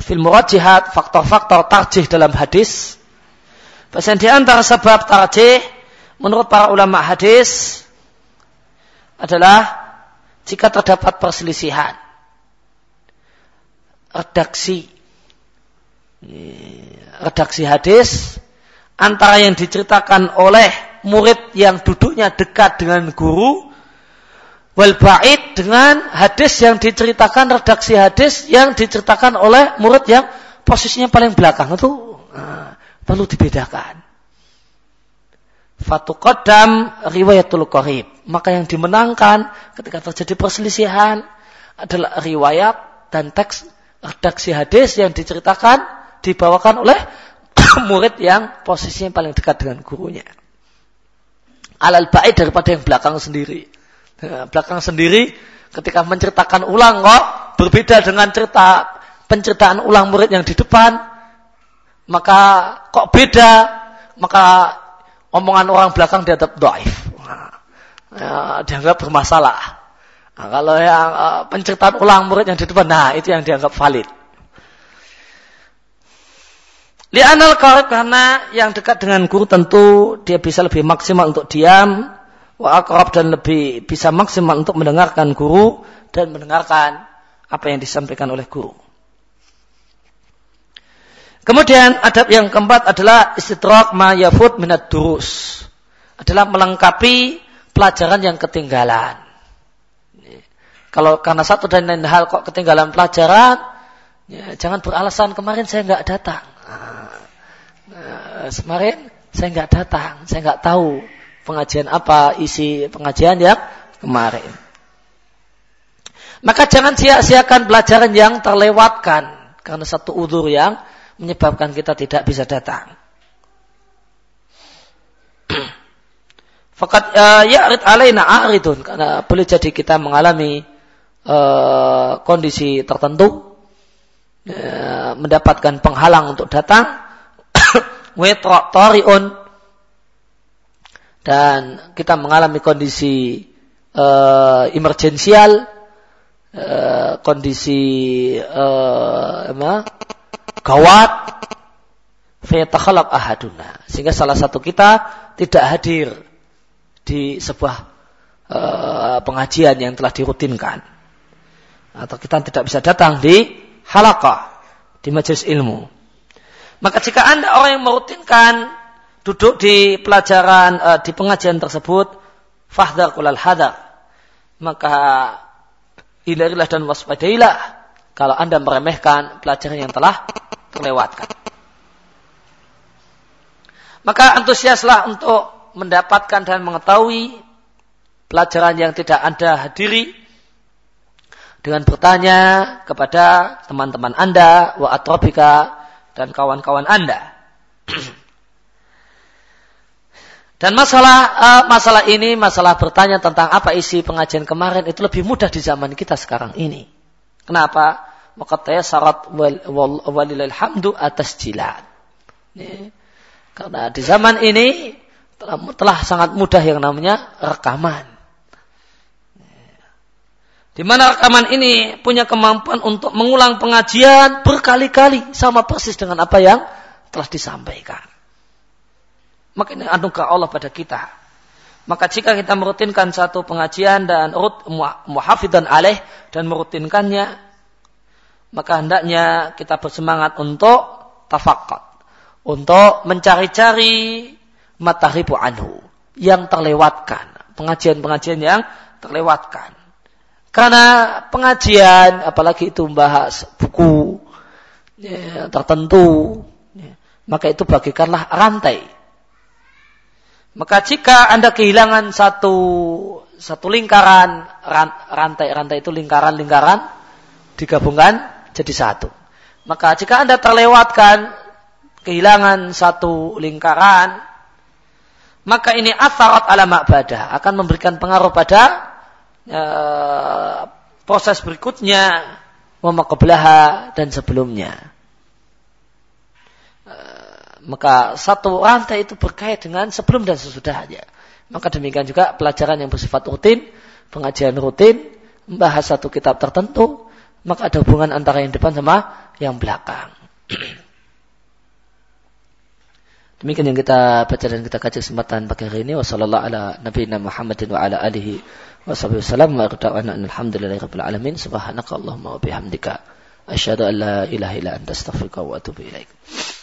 fil murajihat faktor-faktor tarjih dalam hadis. Bahkan di antara sebab tarjih menurut para ulama hadis adalah jika terdapat perselisihan redaksi redaksi hadis antara yang diceritakan oleh murid yang duduknya dekat dengan guru wal ba'id dengan hadis yang diceritakan redaksi hadis yang diceritakan oleh murid yang posisinya paling belakang itu nah, perlu dibedakan. Fatuqaddam riwayatul qarib. Maka yang dimenangkan ketika terjadi perselisihan adalah riwayat dan teks redaksi hadis yang diceritakan dibawakan oleh murid yang posisinya paling dekat dengan gurunya. Alal ba'id daripada yang belakang sendiri. Ya, belakang sendiri ketika menceritakan ulang kok berbeda dengan cerita penceritaan ulang murid yang di depan maka kok beda? Maka omongan orang belakang dianggap doaif nah, ya, dianggap bermasalah. Nah, kalau yang uh, penceritaan ulang murid yang di depan nah itu yang dianggap valid. Lianal karena yang dekat dengan guru tentu dia bisa lebih maksimal untuk diam wa akrab dan lebih bisa maksimal untuk mendengarkan guru dan mendengarkan apa yang disampaikan oleh guru. Kemudian adab yang keempat adalah istidrak ma yafut minat durus. Adalah melengkapi pelajaran yang ketinggalan. Kalau karena satu dan lain hal kok ketinggalan pelajaran, ya, jangan beralasan kemarin saya nggak datang. Nah, kemarin saya nggak datang, saya nggak tahu pengajian apa isi pengajian yang kemarin. Maka jangan sia-siakan pelajaran yang terlewatkan karena satu udur yang menyebabkan kita tidak bisa datang. Fakat uh, ya'rid alaina a'ridun karena boleh jadi kita mengalami uh, kondisi tertentu uh, mendapatkan penghalang untuk datang tari'un dan kita mengalami kondisi uh, emergensial, uh, kondisi uh, apa, gawat, fayatakhalab ahaduna. Sehingga salah satu kita tidak hadir di sebuah uh, pengajian yang telah dirutinkan. Atau kita tidak bisa datang di halakah, di majelis ilmu. Maka jika anda orang yang merutinkan duduk di pelajaran uh, di pengajian tersebut fahdar kulal hadar maka hindarilah dan waspadailah. Kalau anda meremehkan pelajaran yang telah terlewatkan. Maka antusiaslah untuk mendapatkan dan mengetahui pelajaran yang tidak anda hadiri dengan bertanya kepada teman-teman anda wa atrobika dan kawan-kawan anda Dan masalah uh, masalah ini, masalah bertanya tentang apa isi pengajian kemarin itu lebih mudah di zaman kita sekarang ini. Kenapa? Maka syarat wal, wal, walilal hamdu atas jilat. Karena di zaman ini telah, telah sangat mudah yang namanya rekaman. Di mana rekaman ini punya kemampuan untuk mengulang pengajian berkali-kali sama persis dengan apa yang telah disampaikan. Maka ini anugerah Allah pada kita. Maka jika kita merutinkan satu pengajian dan urut muhafidhan alaih dan merutinkannya, maka hendaknya kita bersemangat untuk tafakat. Untuk mencari-cari matahribu anhu. Yang terlewatkan. Pengajian-pengajian yang terlewatkan. Karena pengajian, apalagi itu membahas buku ya, tertentu, ya, maka itu bagikanlah rantai maka jika Anda kehilangan satu satu lingkaran rantai-rantai itu lingkaran-lingkaran digabungkan jadi satu. Maka jika Anda terlewatkan kehilangan satu lingkaran, maka ini atharat ala ma'badah akan memberikan pengaruh pada uh, proses berikutnya wama dan sebelumnya. Maka satu rantai itu berkait dengan sebelum dan sesudahnya. Maka demikian juga pelajaran yang bersifat rutin, pengajian rutin, membahas satu kitab tertentu, maka ada hubungan antara yang depan sama yang belakang. Demikian yang kita baca dan kita kaji kesempatan pagi hari ini. Wassalamualaikum ala nabiyina Muhammadin wa ala alihi wa sahbihi wasallam. Wa alhamdulillahi rabbil alamin. Subhanaka Allahumma wa bihamdika. Asyhadu an la ilaha anta.